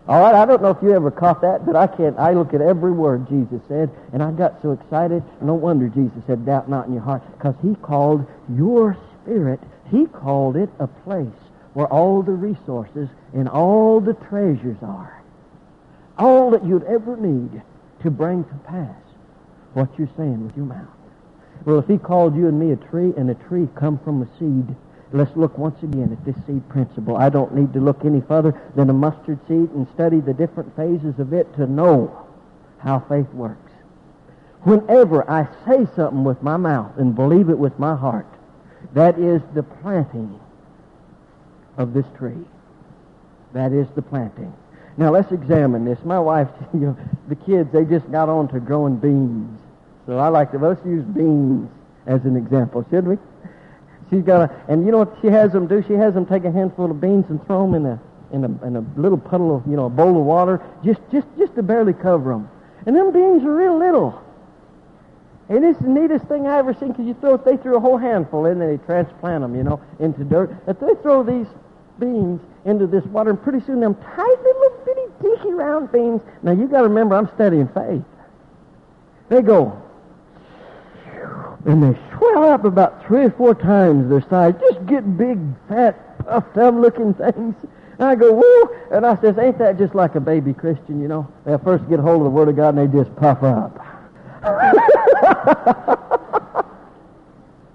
All right, I don't know if you ever caught that, but I can't. I look at every word Jesus said, and I got so excited. No wonder Jesus said, doubt not in your heart, because he called your spirit, he called it a place where all the resources and all the treasures are. All that you'd ever need to bring to pass what you're saying with your mouth. Well, if he called you and me a tree, and a tree come from a seed, Let's look once again at this seed principle. I don't need to look any further than a mustard seed and study the different phases of it to know how faith works. Whenever I say something with my mouth and believe it with my heart, that is the planting of this tree. That is the planting. Now let's examine this. My wife, *laughs* you know, the kids, they just got on to growing beans. So I like to, let's use beans as an example, should we? She's got a, and you know what she has them do? She has them take a handful of beans and throw them in a, in a, in a little puddle of, you know, a bowl of water, just, just, just to barely cover them. And them beans are real little. And it's the neatest thing I ever seen because you throw, they threw a whole handful in and they transplant them, you know, into dirt. If they throw these beans into this water, and pretty soon them tiny little bitty dinky round beans. Now you got to remember, I'm studying faith. They go and they swell up about three or four times their size. Just get big, fat, puffed up looking things. And I go, woo! And I says, ain't that just like a baby Christian, you know? They first get hold of the Word of God and they just puff up.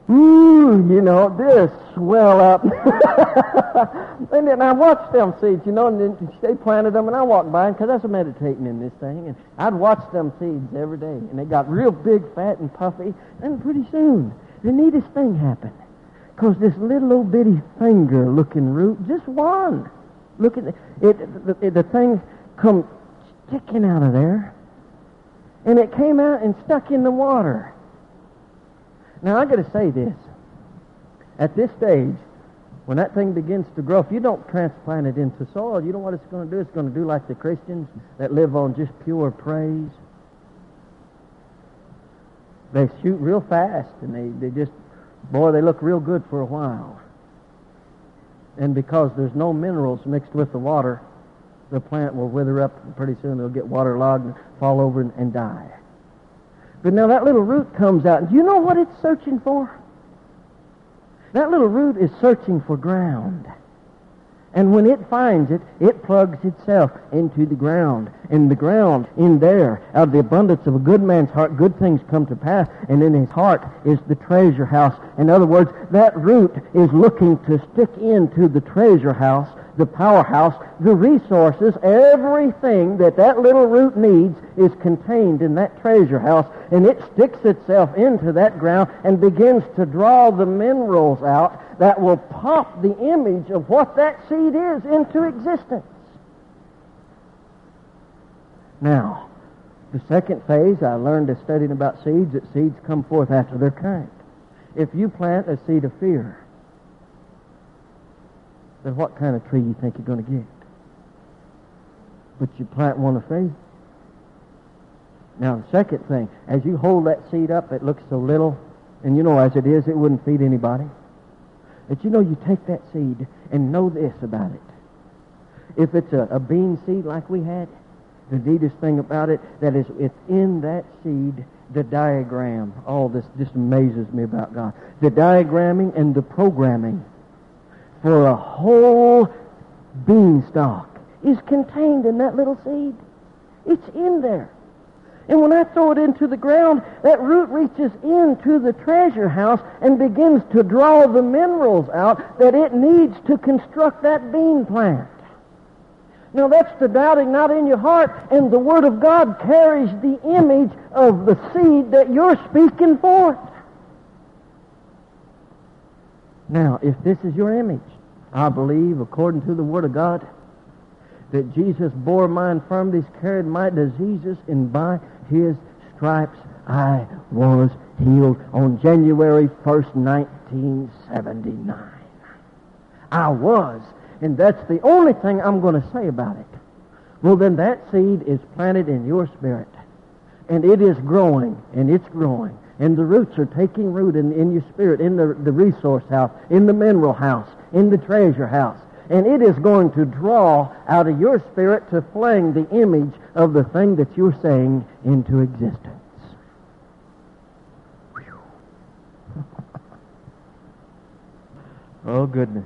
Ooh, you know, just swell up. *laughs* and then I watched them seeds, you know, and then they planted them, and I walked by because I was meditating in this thing, and I'd watch them seeds every day, and they got real big, fat, and puffy, and pretty soon the neatest thing happened. Because this little old bitty finger looking root, just one. Look at it, it, the, the thing come sticking out of there. And it came out and stuck in the water. Now I got to say this. At this stage, when that thing begins to grow, if you don't transplant it into soil, you know what it's going to do? It's going to do like the Christians that live on just pure praise. They shoot real fast and they, they just, boy, they look real good for a while. And because there's no minerals mixed with the water, the plant will wither up and pretty soon it'll get waterlogged and fall over and, and die. But now that little root comes out. Do you know what it's searching for? That little root is searching for ground. And when it finds it, it plugs itself into the ground. And the ground, in there, out of the abundance of a good man's heart, good things come to pass. And in his heart is the treasure house. In other words, that root is looking to stick into the treasure house the powerhouse, the resources, everything that that little root needs is contained in that treasure house, and it sticks itself into that ground and begins to draw the minerals out that will pop the image of what that seed is into existence. Now, the second phase, I learned as studying about seeds that seeds come forth after their kind. If you plant a seed of fear, then what kind of tree you think you're going to get? But you plant one of faith. Now, the second thing, as you hold that seed up, it looks so little, and you know as it is, it wouldn't feed anybody. But you know, you take that seed and know this about it. If it's a, a bean seed like we had, the neatest thing about it, that is, it's in that seed, the diagram. All this just amazes me about God. The diagramming and the programming for a whole beanstalk is contained in that little seed. It's in there. And when I throw it into the ground, that root reaches into the treasure house and begins to draw the minerals out that it needs to construct that bean plant. Now that's the doubting not in your heart, and the Word of God carries the image of the seed that you're speaking forth. Now, if this is your image, I believe, according to the Word of God, that Jesus bore my infirmities, carried my diseases, and by his stripes I was healed on January 1st, 1979. I was. And that's the only thing I'm going to say about it. Well, then that seed is planted in your spirit. And it is growing, and it's growing. And the roots are taking root in, in your spirit, in the, the resource house, in the mineral house, in the treasure house. And it is going to draw out of your spirit to fling the image of the thing that you're saying into existence. oh, goodness.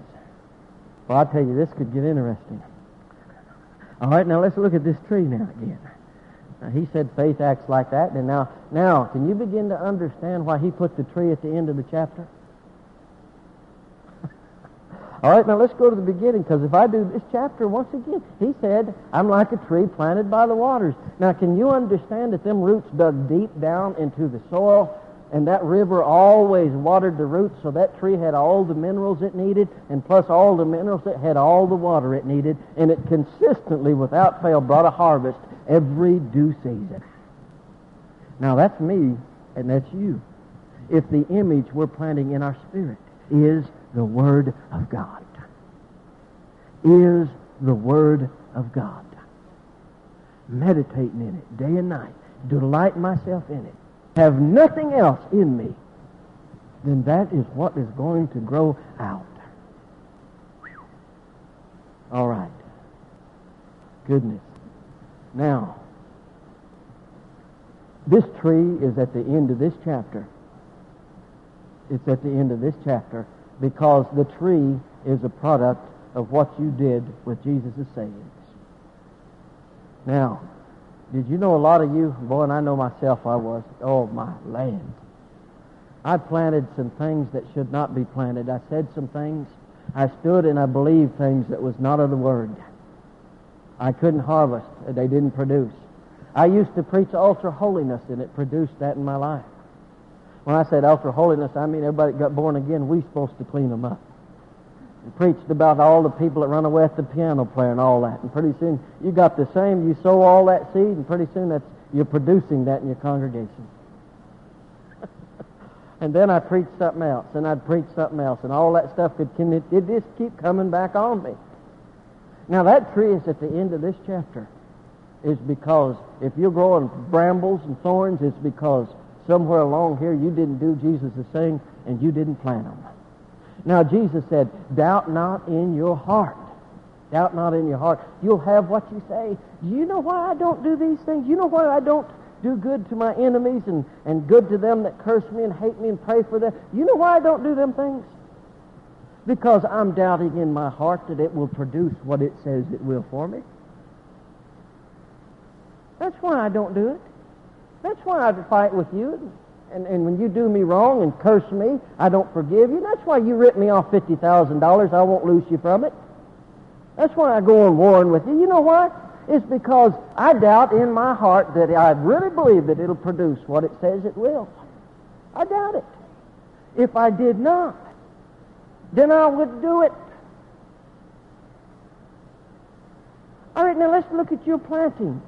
Well, I'll tell you, this could get interesting. All right, now let's look at this tree now again. Now, he said faith acts like that. And now, now, can you begin to understand why he put the tree at the end of the chapter? All right, now let's go to the beginning, because if I do this chapter once again, he said, I'm like a tree planted by the waters. Now, can you understand that them roots dug deep down into the soil, and that river always watered the roots, so that tree had all the minerals it needed, and plus all the minerals, it had all the water it needed, and it consistently, without fail, brought a harvest every due season. Now, that's me, and that's you. If the image we're planting in our spirit is the Word of God. Is the Word of God. Meditating in it day and night. Delight myself in it. Have nothing else in me. Then that is what is going to grow out. All right. Goodness. Now, this tree is at the end of this chapter. It's at the end of this chapter because the tree is a product of what you did with Jesus' sayings. Now, did you know a lot of you, boy, and I know myself I was, oh my land. I planted some things that should not be planted. I said some things. I stood and I believed things that was not of the Word. I couldn't harvest. They didn't produce. I used to preach ultra holiness and it produced that in my life. When I said ultra holiness, I mean everybody that got born again, we supposed to clean them up. And preached about all the people that run away with the piano player and all that. And pretty soon you got the same, you sow all that seed, and pretty soon that's you're producing that in your congregation. *laughs* and then I preached something else, and I'd preach something else, and all that stuff could it, it just keep coming back on me. Now that tree is at the end of this chapter. Is because if you're growing brambles and thorns, it's because somewhere along here you didn't do Jesus' thing and you didn't plan them. Now Jesus said, doubt not in your heart. Doubt not in your heart. You'll have what you say. Do you know why I don't do these things? You know why I don't do good to my enemies and, and good to them that curse me and hate me and pray for them? You know why I don't do them things? Because I'm doubting in my heart that it will produce what it says it will for me. That's why I don't do it. That's why I fight with you. And, and when you do me wrong and curse me, I don't forgive you. That's why you rip me off $50,000. I won't lose you from it. That's why I go on warring with you. You know why? It's because I doubt in my heart that I really believe that it'll produce what it says it will. I doubt it. If I did not, then I would do it. All right, now let's look at your plantings.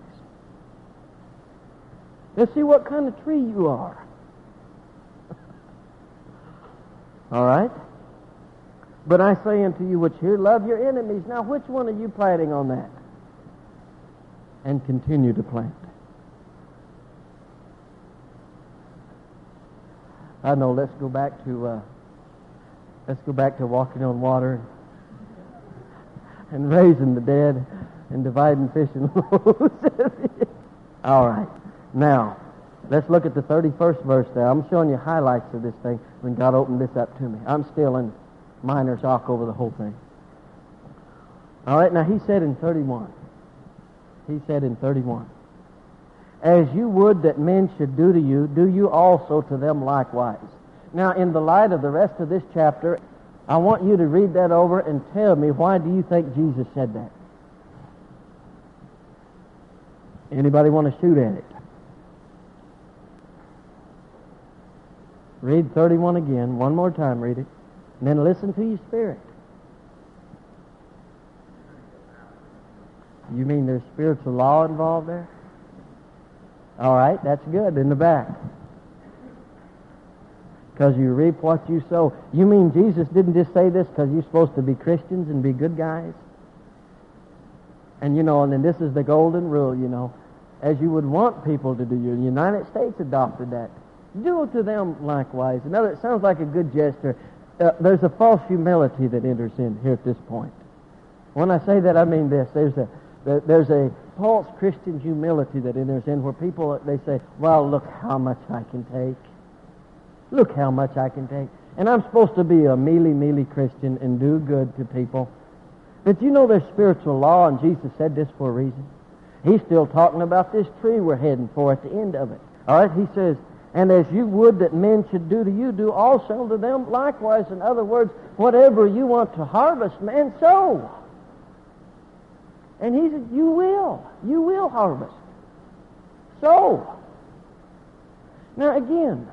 Let's see what kind of tree you are. *laughs* All right? But I say unto you which here, love your enemies. Now, which one are you planting on that? And continue to plant. I know. Let's go back to uh, let's go back to walking on water and raising the dead and dividing fish and *laughs* loaves. *laughs* All right. Now, let's look at the 31st verse there. I'm showing you highlights of this thing when God opened this up to me. I'm still in minor shock over the whole thing. All right, now he said in 31, he said in 31, as you would that men should do to you, do you also to them likewise. Now, in the light of the rest of this chapter, I want you to read that over and tell me why do you think Jesus said that? Anybody want to shoot at it? Read 31 again. One more time, read it. And then listen to your spirit. You mean there's spiritual law involved there? All right, that's good. In the back. Because you reap what you sow. You mean Jesus didn't just say this because you're supposed to be Christians and be good guys? And you know, and then this is the golden rule, you know. As you would want people to do. The United States adopted that. Do to them likewise. Another, it sounds like a good gesture uh, there's a false humility that enters in here at this point. When I say that, I mean this. There's a there's a false Christian humility that enters in where people they say, "Well, look how much I can take. Look how much I can take." And I'm supposed to be a mealy mealy Christian and do good to people. But you know there's spiritual law, and Jesus said this for a reason. He's still talking about this tree we're heading for at the end of it. All right, he says, and as you would that men should do to you, do also to them likewise. In other words, whatever you want to harvest, man, sow. And he said, you will. You will harvest. Sow. Now again,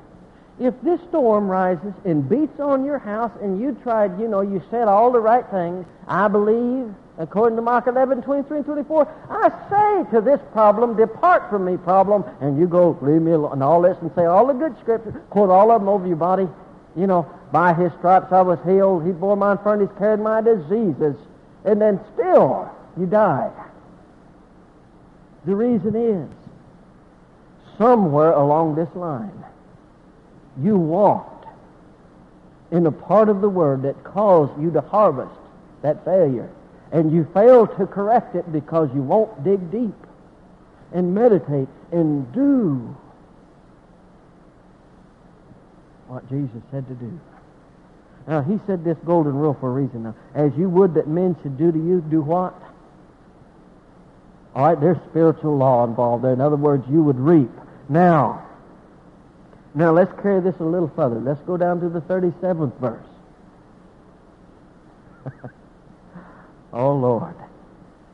if this storm rises and beats on your house and you tried, you know, you said all the right things, I believe, according to Mark 11, 23 and 24, I say to this problem, depart from me, problem, and you go, leave me alone, and all this, and say all the good scriptures, quote all of them over your body. You know, by his stripes I was healed, he bore my infirmities, carried my diseases, and then still you die. The reason is, somewhere along this line, you walked in a part of the word that caused you to harvest that failure and you fail to correct it because you won't dig deep and meditate and do what Jesus said to do. Now, he said this golden rule for a reason. Now, as you would that men should do to you, do what? All right, there's spiritual law involved there. In other words, you would reap. Now, now let's carry this a little further. Let's go down to the 37th verse. *laughs* Oh, Lord,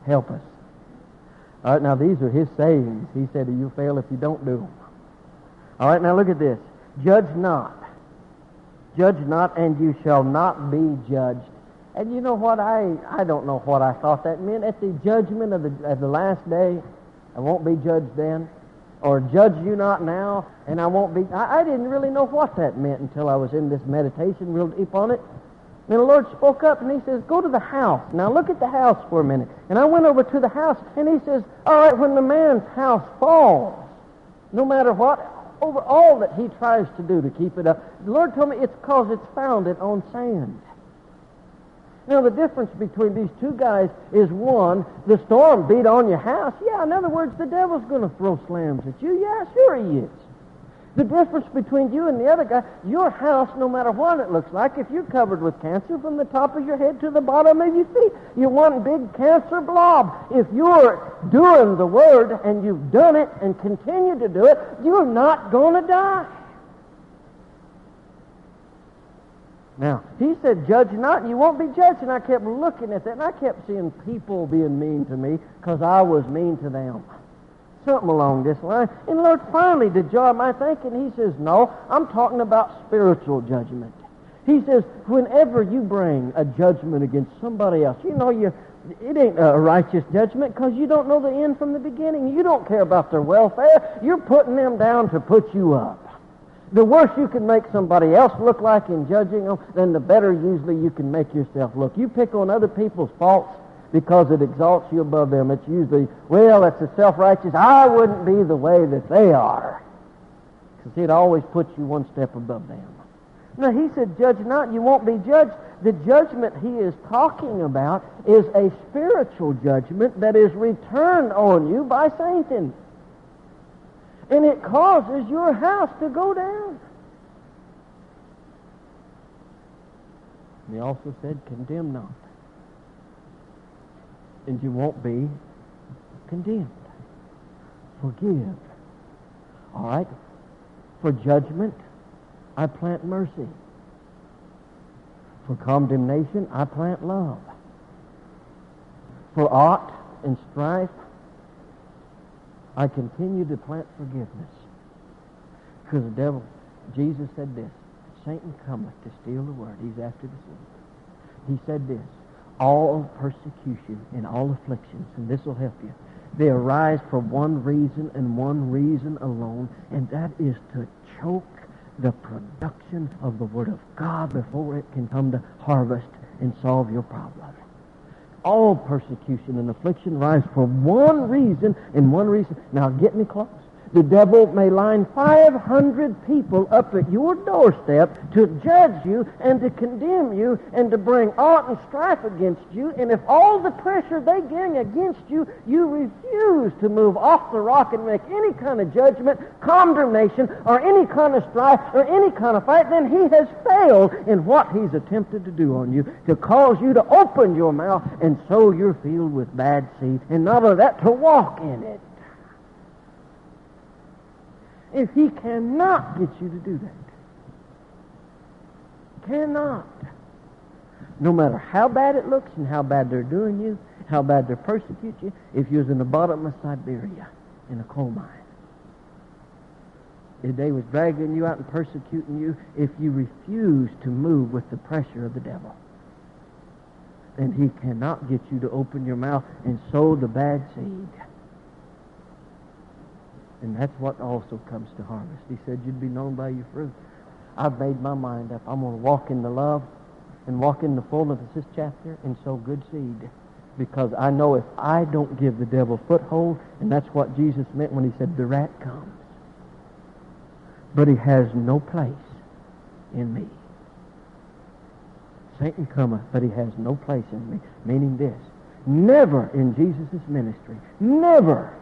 help us. All right, now these are his sayings. He said, you fail if you don't do them. All right, now look at this. Judge not. Judge not, and you shall not be judged. And you know what? I, I don't know what I thought that meant. At the judgment of the, of the last day, I won't be judged then. Or judge you not now, and I won't be. I, I didn't really know what that meant until I was in this meditation real deep on it. And the Lord spoke up and he says, Go to the house. Now look at the house for a minute. And I went over to the house and he says, All right, when the man's house falls, no matter what, over all that he tries to do to keep it up, the Lord told me it's because it's founded on sand. Now, the difference between these two guys is one, the storm beat on your house. Yeah, in other words, the devil's going to throw slams at you. Yeah, sure he is. The difference between you and the other guy, your house, no matter what it looks like, if you're covered with cancer from the top of your head to the bottom of your feet, you're one big cancer blob. If you're doing the Word and you've done it and continue to do it, you're not going to die. Now, he said, judge not, and you won't be judged. And I kept looking at that, and I kept seeing people being mean to me because I was mean to them. Something along this line. And Lord finally did jar my thinking. He says, no, I'm talking about spiritual judgment. He says, whenever you bring a judgment against somebody else, you know, you, it ain't a righteous judgment because you don't know the end from the beginning. You don't care about their welfare. You're putting them down to put you up. The worse you can make somebody else look like in judging them, then the better usually you can make yourself look. You pick on other people's faults because it exalts you above them. It's usually, well, it's a self-righteous, I wouldn't be the way that they are. Because it always puts you one step above them. Now, he said, judge not, you won't be judged. The judgment he is talking about is a spiritual judgment that is returned on you by Satan. And it causes your house to go down. And he also said, condemn not. And you won't be condemned. Forgive. All right? For judgment, I plant mercy. For condemnation, I plant love. For aught and strife, I continue to plant forgiveness. Because the devil, Jesus said this, Satan cometh to steal the word. He's after the soul. He said this, all persecution and all afflictions, and this will help you, they arise for one reason and one reason alone, and that is to choke the production of the Word of God before it can come to harvest and solve your problem all persecution and affliction rise for one reason and one reason. Now get me close. The devil may line 500 people up at your doorstep to judge you and to condemn you and to bring aught and strife against you. And if all the pressure they bring against you, you refuse to move off the rock and make any kind of judgment, condemnation, or any kind of strife or any kind of fight, then he has failed in what he's attempted to do on you to cause you to open your mouth and sow your field with bad seed. And not only that, to walk in it if he cannot get you to do that. Cannot. No matter how bad it looks and how bad they're doing you, how bad they persecute you, if you're in the bottom of Siberia in a coal mine, if they was dragging you out and persecuting you, if you refuse to move with the pressure of the devil, then he cannot get you to open your mouth and sow the bad seed. And that's what also comes to harvest. He said, You'd be known by your fruit. I've made my mind up. I'm going to walk in the love and walk in the fullness of this chapter and sow good seed. Because I know if I don't give the devil foothold, and that's what Jesus meant when he said, The rat comes. But he has no place in me. Satan cometh, but he has no place in me. Meaning this. Never in Jesus' ministry, never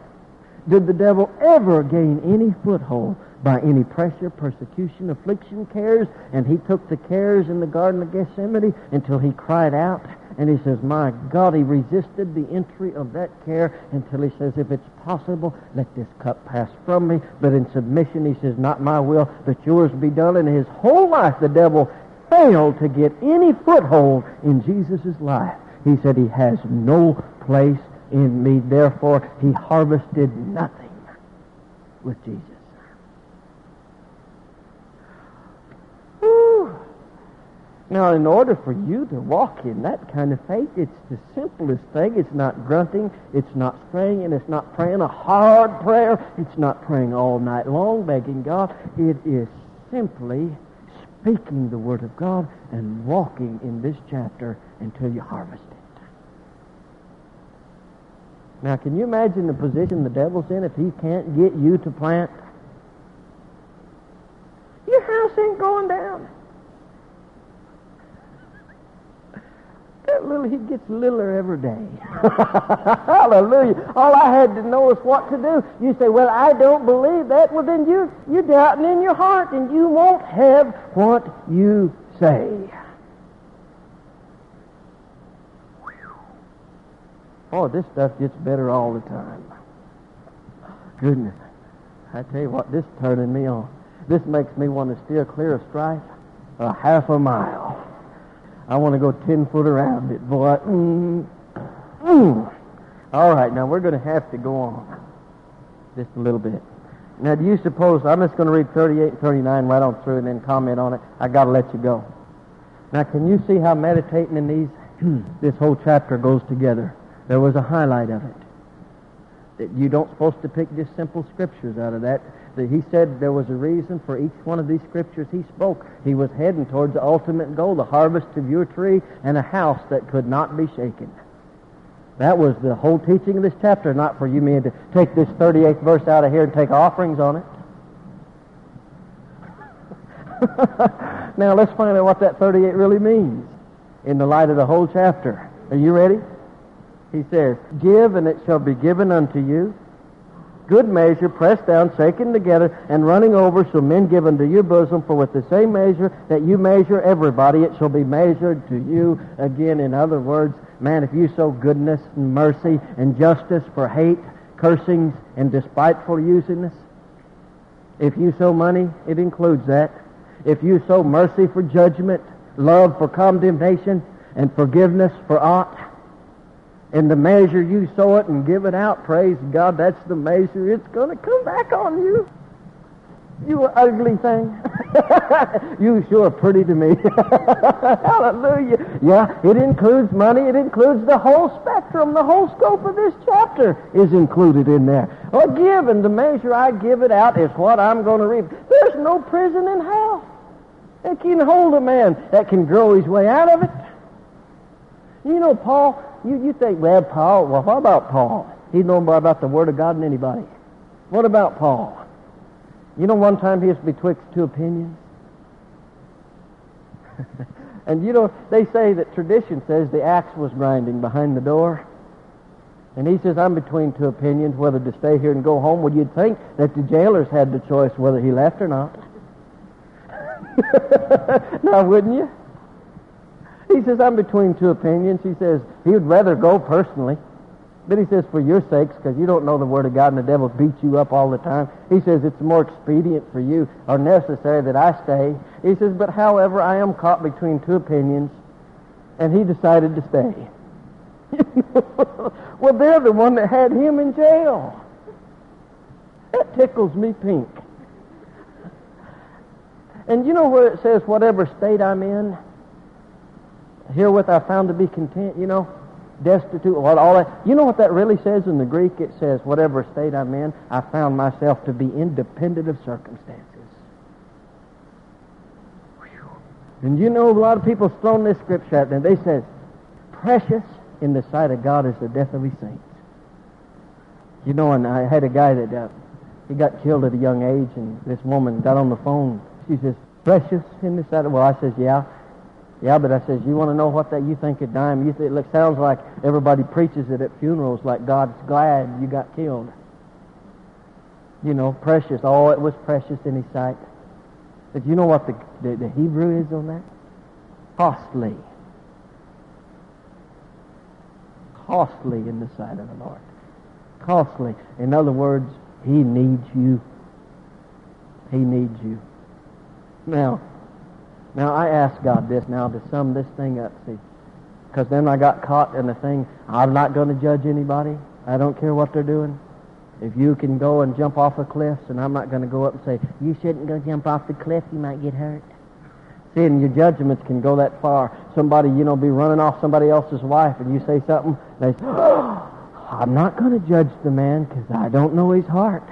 did the devil ever gain any foothold by any pressure, persecution, affliction, cares, and he took the cares in the Garden of Gethsemane until he cried out. And he says, My God, he resisted the entry of that care until he says, If it's possible, let this cup pass from me. But in submission, he says, Not my will, but yours be done. And his whole life, the devil failed to get any foothold in Jesus' life. He said he has no place in me. Therefore, he harvested nothing with Jesus. Now, in order for you to walk in that kind of faith, it's the simplest thing. It's not grunting. It's not straying. And it's not praying a hard prayer. It's not praying all night long, begging God. It is simply speaking the Word of God and walking in this chapter until you harvest it. Now, can you imagine the position the devil's in if he can't get you to plant? Your house ain't going down. That little, he gets littler every day. *laughs* Hallelujah. All I had to know is what to do. You say, well, I don't believe that. Well, then you, you're doubting in your heart and you won't have what you say. Oh, this stuff gets better all the time. Goodness. I tell you what, this is turning me on. This makes me want to steer clear of strife a half a mile. I want to go ten foot around it, boy. Mm. Mm. All right, now we're going to have to go on just a little bit. Now, do you suppose I'm just going to read 38 and 39 right on through and then comment on it? I got to let you go. Now, can you see how meditating in these *clears throat* this whole chapter goes together? There was a highlight of it. That you don't supposed to pick just simple scriptures out of that. That he said there was a reason for each one of these scriptures he spoke. He was heading towards the ultimate goal, the harvest of your tree and a house that could not be shaken. That was the whole teaching of this chapter, not for you men to take this 38th verse out of here and take offerings on it. *laughs* now let's find out what that 38 really means in the light of the whole chapter. Are you ready? He says, Give and it shall be given unto you. Good measure, pressed down, shaken together, and running over, shall men give unto your bosom. For with the same measure that you measure everybody, it shall be measured to you again. In other words, man, if you sow goodness and mercy and justice for hate, cursings, and despiteful usiness, if you sow money, it includes that. If you sow mercy for judgment, love for condemnation, and forgiveness for aught, in the measure you sow it and give it out, praise God, that's the measure it's going to come back on you. You ugly thing. *laughs* you sure pretty to me. *laughs* Hallelujah. Yeah, it includes money. It includes the whole spectrum. The whole scope of this chapter is included in there. Or give, and the measure I give it out is what I'm going to reap. There's no prison in hell that can hold a man that can grow his way out of it. You know, Paul, you, you think, well, Paul, well, what about Paul? He know more about the Word of God than anybody. What about Paul? You know, one time he was betwixt two opinions. *laughs* and you know, they say that tradition says the axe was grinding behind the door. And he says, I'm between two opinions, whether to stay here and go home. Well, you'd think that the jailers had the choice whether he left or not. *laughs* now, wouldn't you? He says, I'm between two opinions. He says, he would rather go personally. But he says, for your sakes, because you don't know the Word of God and the devil beats you up all the time, he says it's more expedient for you or necessary that I stay. He says, but however, I am caught between two opinions, and he decided to stay. *laughs* well, they're the one that had him in jail. That tickles me pink. And you know where it says, whatever state I'm in, herewith I found to be content, you know, destitute, what all that. You know what that really says in the Greek? It says, whatever state I'm in, I found myself to be independent of circumstances. Whew. And you know, a lot of people thrown this scripture out there. They says, precious in the sight of God is the death of his saints. You know, and I had a guy that uh, he got killed at a young age, and this woman got on the phone. She says, precious in the sight of, well, I says, yeah. Yeah, but I says, you want to know what that you think of dime? You think, it sounds like everybody preaches it at funerals like God's glad you got killed. You know, precious. Oh, it was precious in his sight. But you know what the, the, the Hebrew is on that? Costly. Costly in the sight of the Lord. Costly. In other words, he needs you. He needs you. Now, now, I asked God this now to sum this thing up, see. Because then I got caught in the thing, I'm not going to judge anybody. I don't care what they're doing. If you can go and jump off a cliff, and I'm not going to go up and say, you shouldn't go jump off the cliff, you might get hurt. See, and your judgments can go that far. Somebody, you know, be running off somebody else's wife, and you say something, they say, oh, I'm not going to judge the man because I don't know his heart.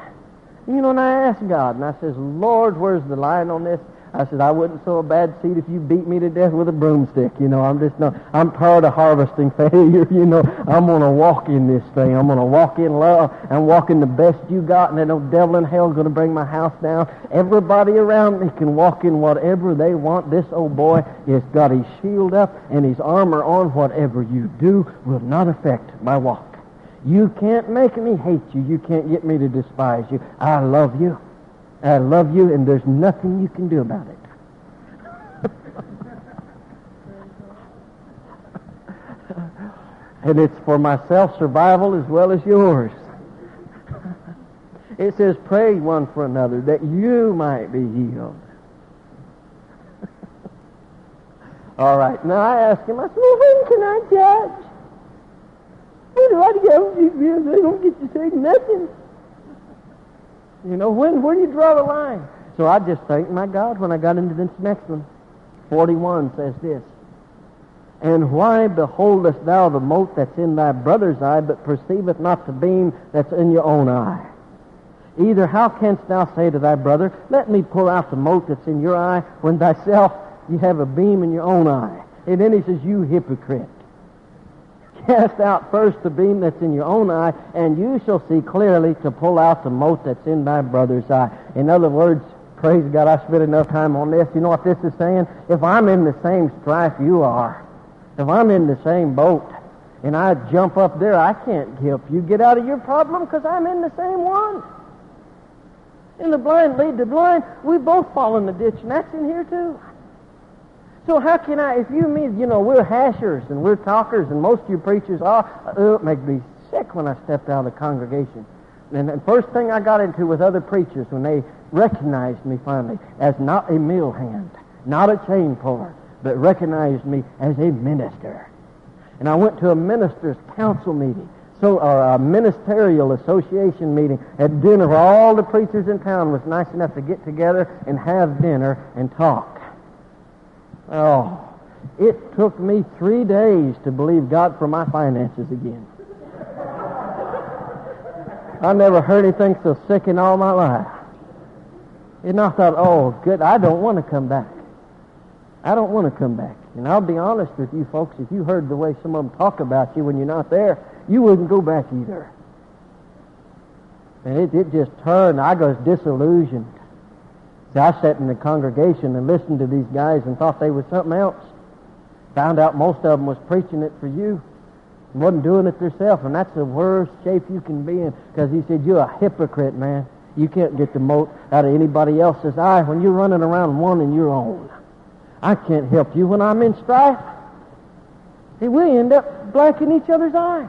You know, and I asked God, and I says, Lord, where's the line on this? I said, I wouldn't sow a bad seed if you beat me to death with a broomstick. You know, I'm just not, I'm tired of harvesting *laughs* failure. You know, I'm going to walk in this thing. I'm going to walk in love and walk in the best you got, and then no devil in hell is going to bring my house down. Everybody around me can walk in whatever they want. This old boy has got his shield up and his armor on. Whatever you do will not affect my walk. You can't make me hate you. You can't get me to despise you. I love you. I love you, and there's nothing you can do about it. and it's for my self-survival as well as yours. it says, pray one for another that you might be healed. All right. Now I ask him, I said, well, when can I judge? When do I go? They don't get to say nothing. You know, when, where do you draw the line? So I just thanked my God when I got into this next one. 41 says this. And why beholdest thou the mote that's in thy brother's eye, but perceiveth not the beam that's in your own eye? Either how canst thou say to thy brother, Let me pull out the mote that's in your eye, when thyself you have a beam in your own eye? And then he says, You hypocrite. Cast out first the beam that's in your own eye, and you shall see clearly to pull out the mote that's in thy brother's eye. In other words, praise God, I spent enough time on this. You know what this is saying? If I'm in the same strife you are, if I'm in the same boat, and I jump up there, I can't help you get out of your problem because I'm in the same one. In the blind lead the blind, we both fall in the ditch, and that's in here too. So how can I, if you mean, you know, we're hashers and we're talkers and most of you preachers are, uh, it makes me sick when I stepped out of the congregation. And the first thing I got into with other preachers when they recognized me finally as not a mill hand, not a chain puller, but recognized me as a minister. And I went to a minister's council meeting, so or a ministerial association meeting at dinner where all the preachers in town was nice enough to get together and have dinner and talk. Oh, it took me three days to believe God for my finances again. I never heard anything so sick in all my life. And I thought, oh, good, I don't want to come back. I don't want to come back. And I'll be honest with you folks, if you heard the way some of them talk about you when you're not there, you wouldn't go back either. And it, it just turned. I was disillusioned. See, I sat in the congregation and listened to these guys and thought they was something else. Found out most of them was preaching it for you. And wasn't doing it themselves. And that's the worst shape you can be in. Because he said, you're a hypocrite, man. You can't get the mote out of anybody else's eye when you're running around wanting your own. I can't help you when I'm in strife. See, we end up blacking each other's eye.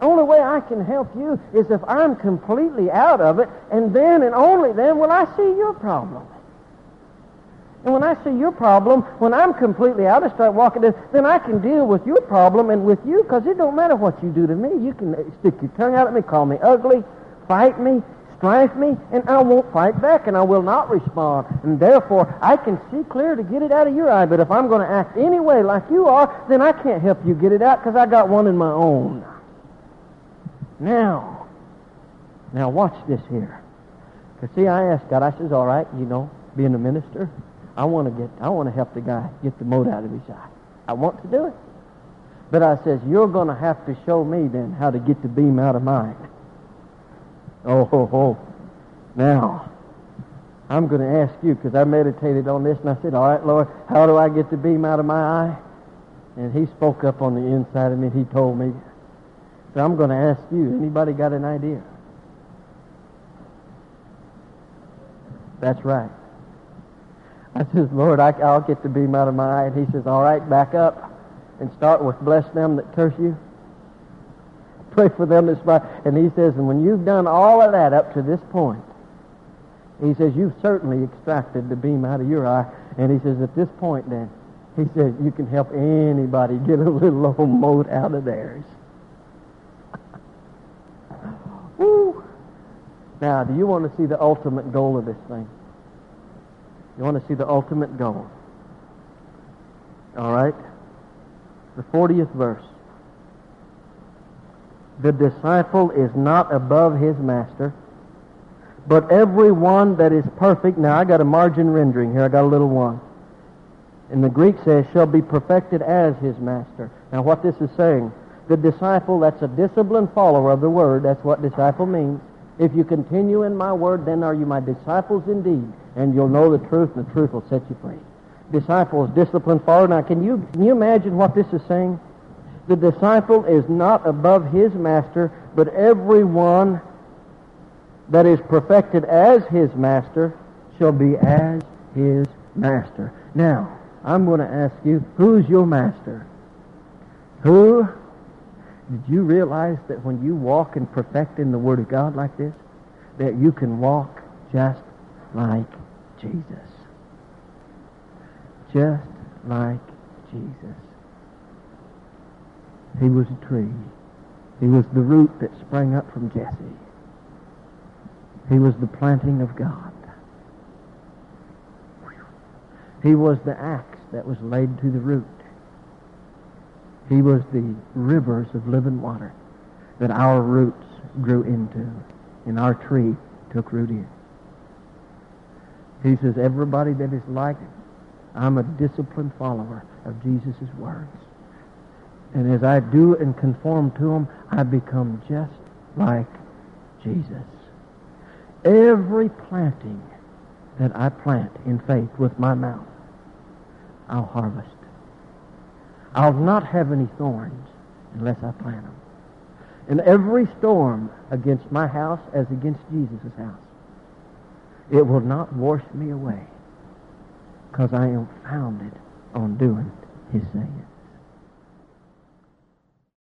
Only way I can help you is if I'm completely out of it, and then and only then will I see your problem. And when I see your problem, when I'm completely out and start walking in, then I can deal with your problem and with you because it don't matter what you do to me. You can uh, stick your tongue out at me, call me ugly, fight me, strife me, and I won't fight back and I will not respond. And therefore, I can see clear to get it out of your eye. But if I'm going to act any way like you are, then I can't help you get it out because I got one in my own. Now, now watch this here. Because see, I asked God, I says, all right, you know, being a minister, I want to get, I want to help the guy get the mote out of his eye. I want to do it. But I says, you're going to have to show me then how to get the beam out of mine. Oh, ho, ho. Now, I'm going to ask you because I meditated on this and I said, all right, Lord, how do I get the beam out of my eye? And he spoke up on the inside of me. He told me, I'm going to ask you, anybody got an idea? That's right. I says, Lord, I, will get the beam out of my eye. And he says, all right, back up and start with bless them that curse you. Pray for them that spy. And he says, and when you've done all of that up to this point, he says, you've certainly extracted the beam out of your eye. And he says, at this point then, he says, you can help anybody get a little old mote out of theirs. Now, do you want to see the ultimate goal of this thing? You want to see the ultimate goal. All right? The 40th verse. The disciple is not above his master, but every one that is perfect. Now, I got a margin rendering here. I got a little one. And the Greek says, shall be perfected as his master. Now, what this is saying, the disciple, that's a disciplined follower of the word. That's what disciple means. If you continue in my word, then are you my disciples indeed, and you'll know the truth, and the truth will set you free. Disciples, disciplined follower. Now, can you, can you imagine what this is saying? The disciple is not above his master, but everyone that is perfected as his master shall be as his master. Now, I'm going to ask you, who's your master? Who did you realize that when you walk and perfect in the Word of God like this, that you can walk just like Jesus? Just like Jesus. He was a tree. He was the root that sprang up from Jesse. He was the planting of God. He was the axe that was laid to the root. He was the rivers of living water that our roots grew into and our tree took root in. He says, everybody that is like him, I'm a disciplined follower of Jesus' words. And as I do and conform to him, I become just like Jesus. Every planting that I plant in faith with my mouth, I'll harvest. I'll not have any thorns unless I plant them. And every storm against my house as against Jesus' house, it will not wash me away because I am founded on doing his saying.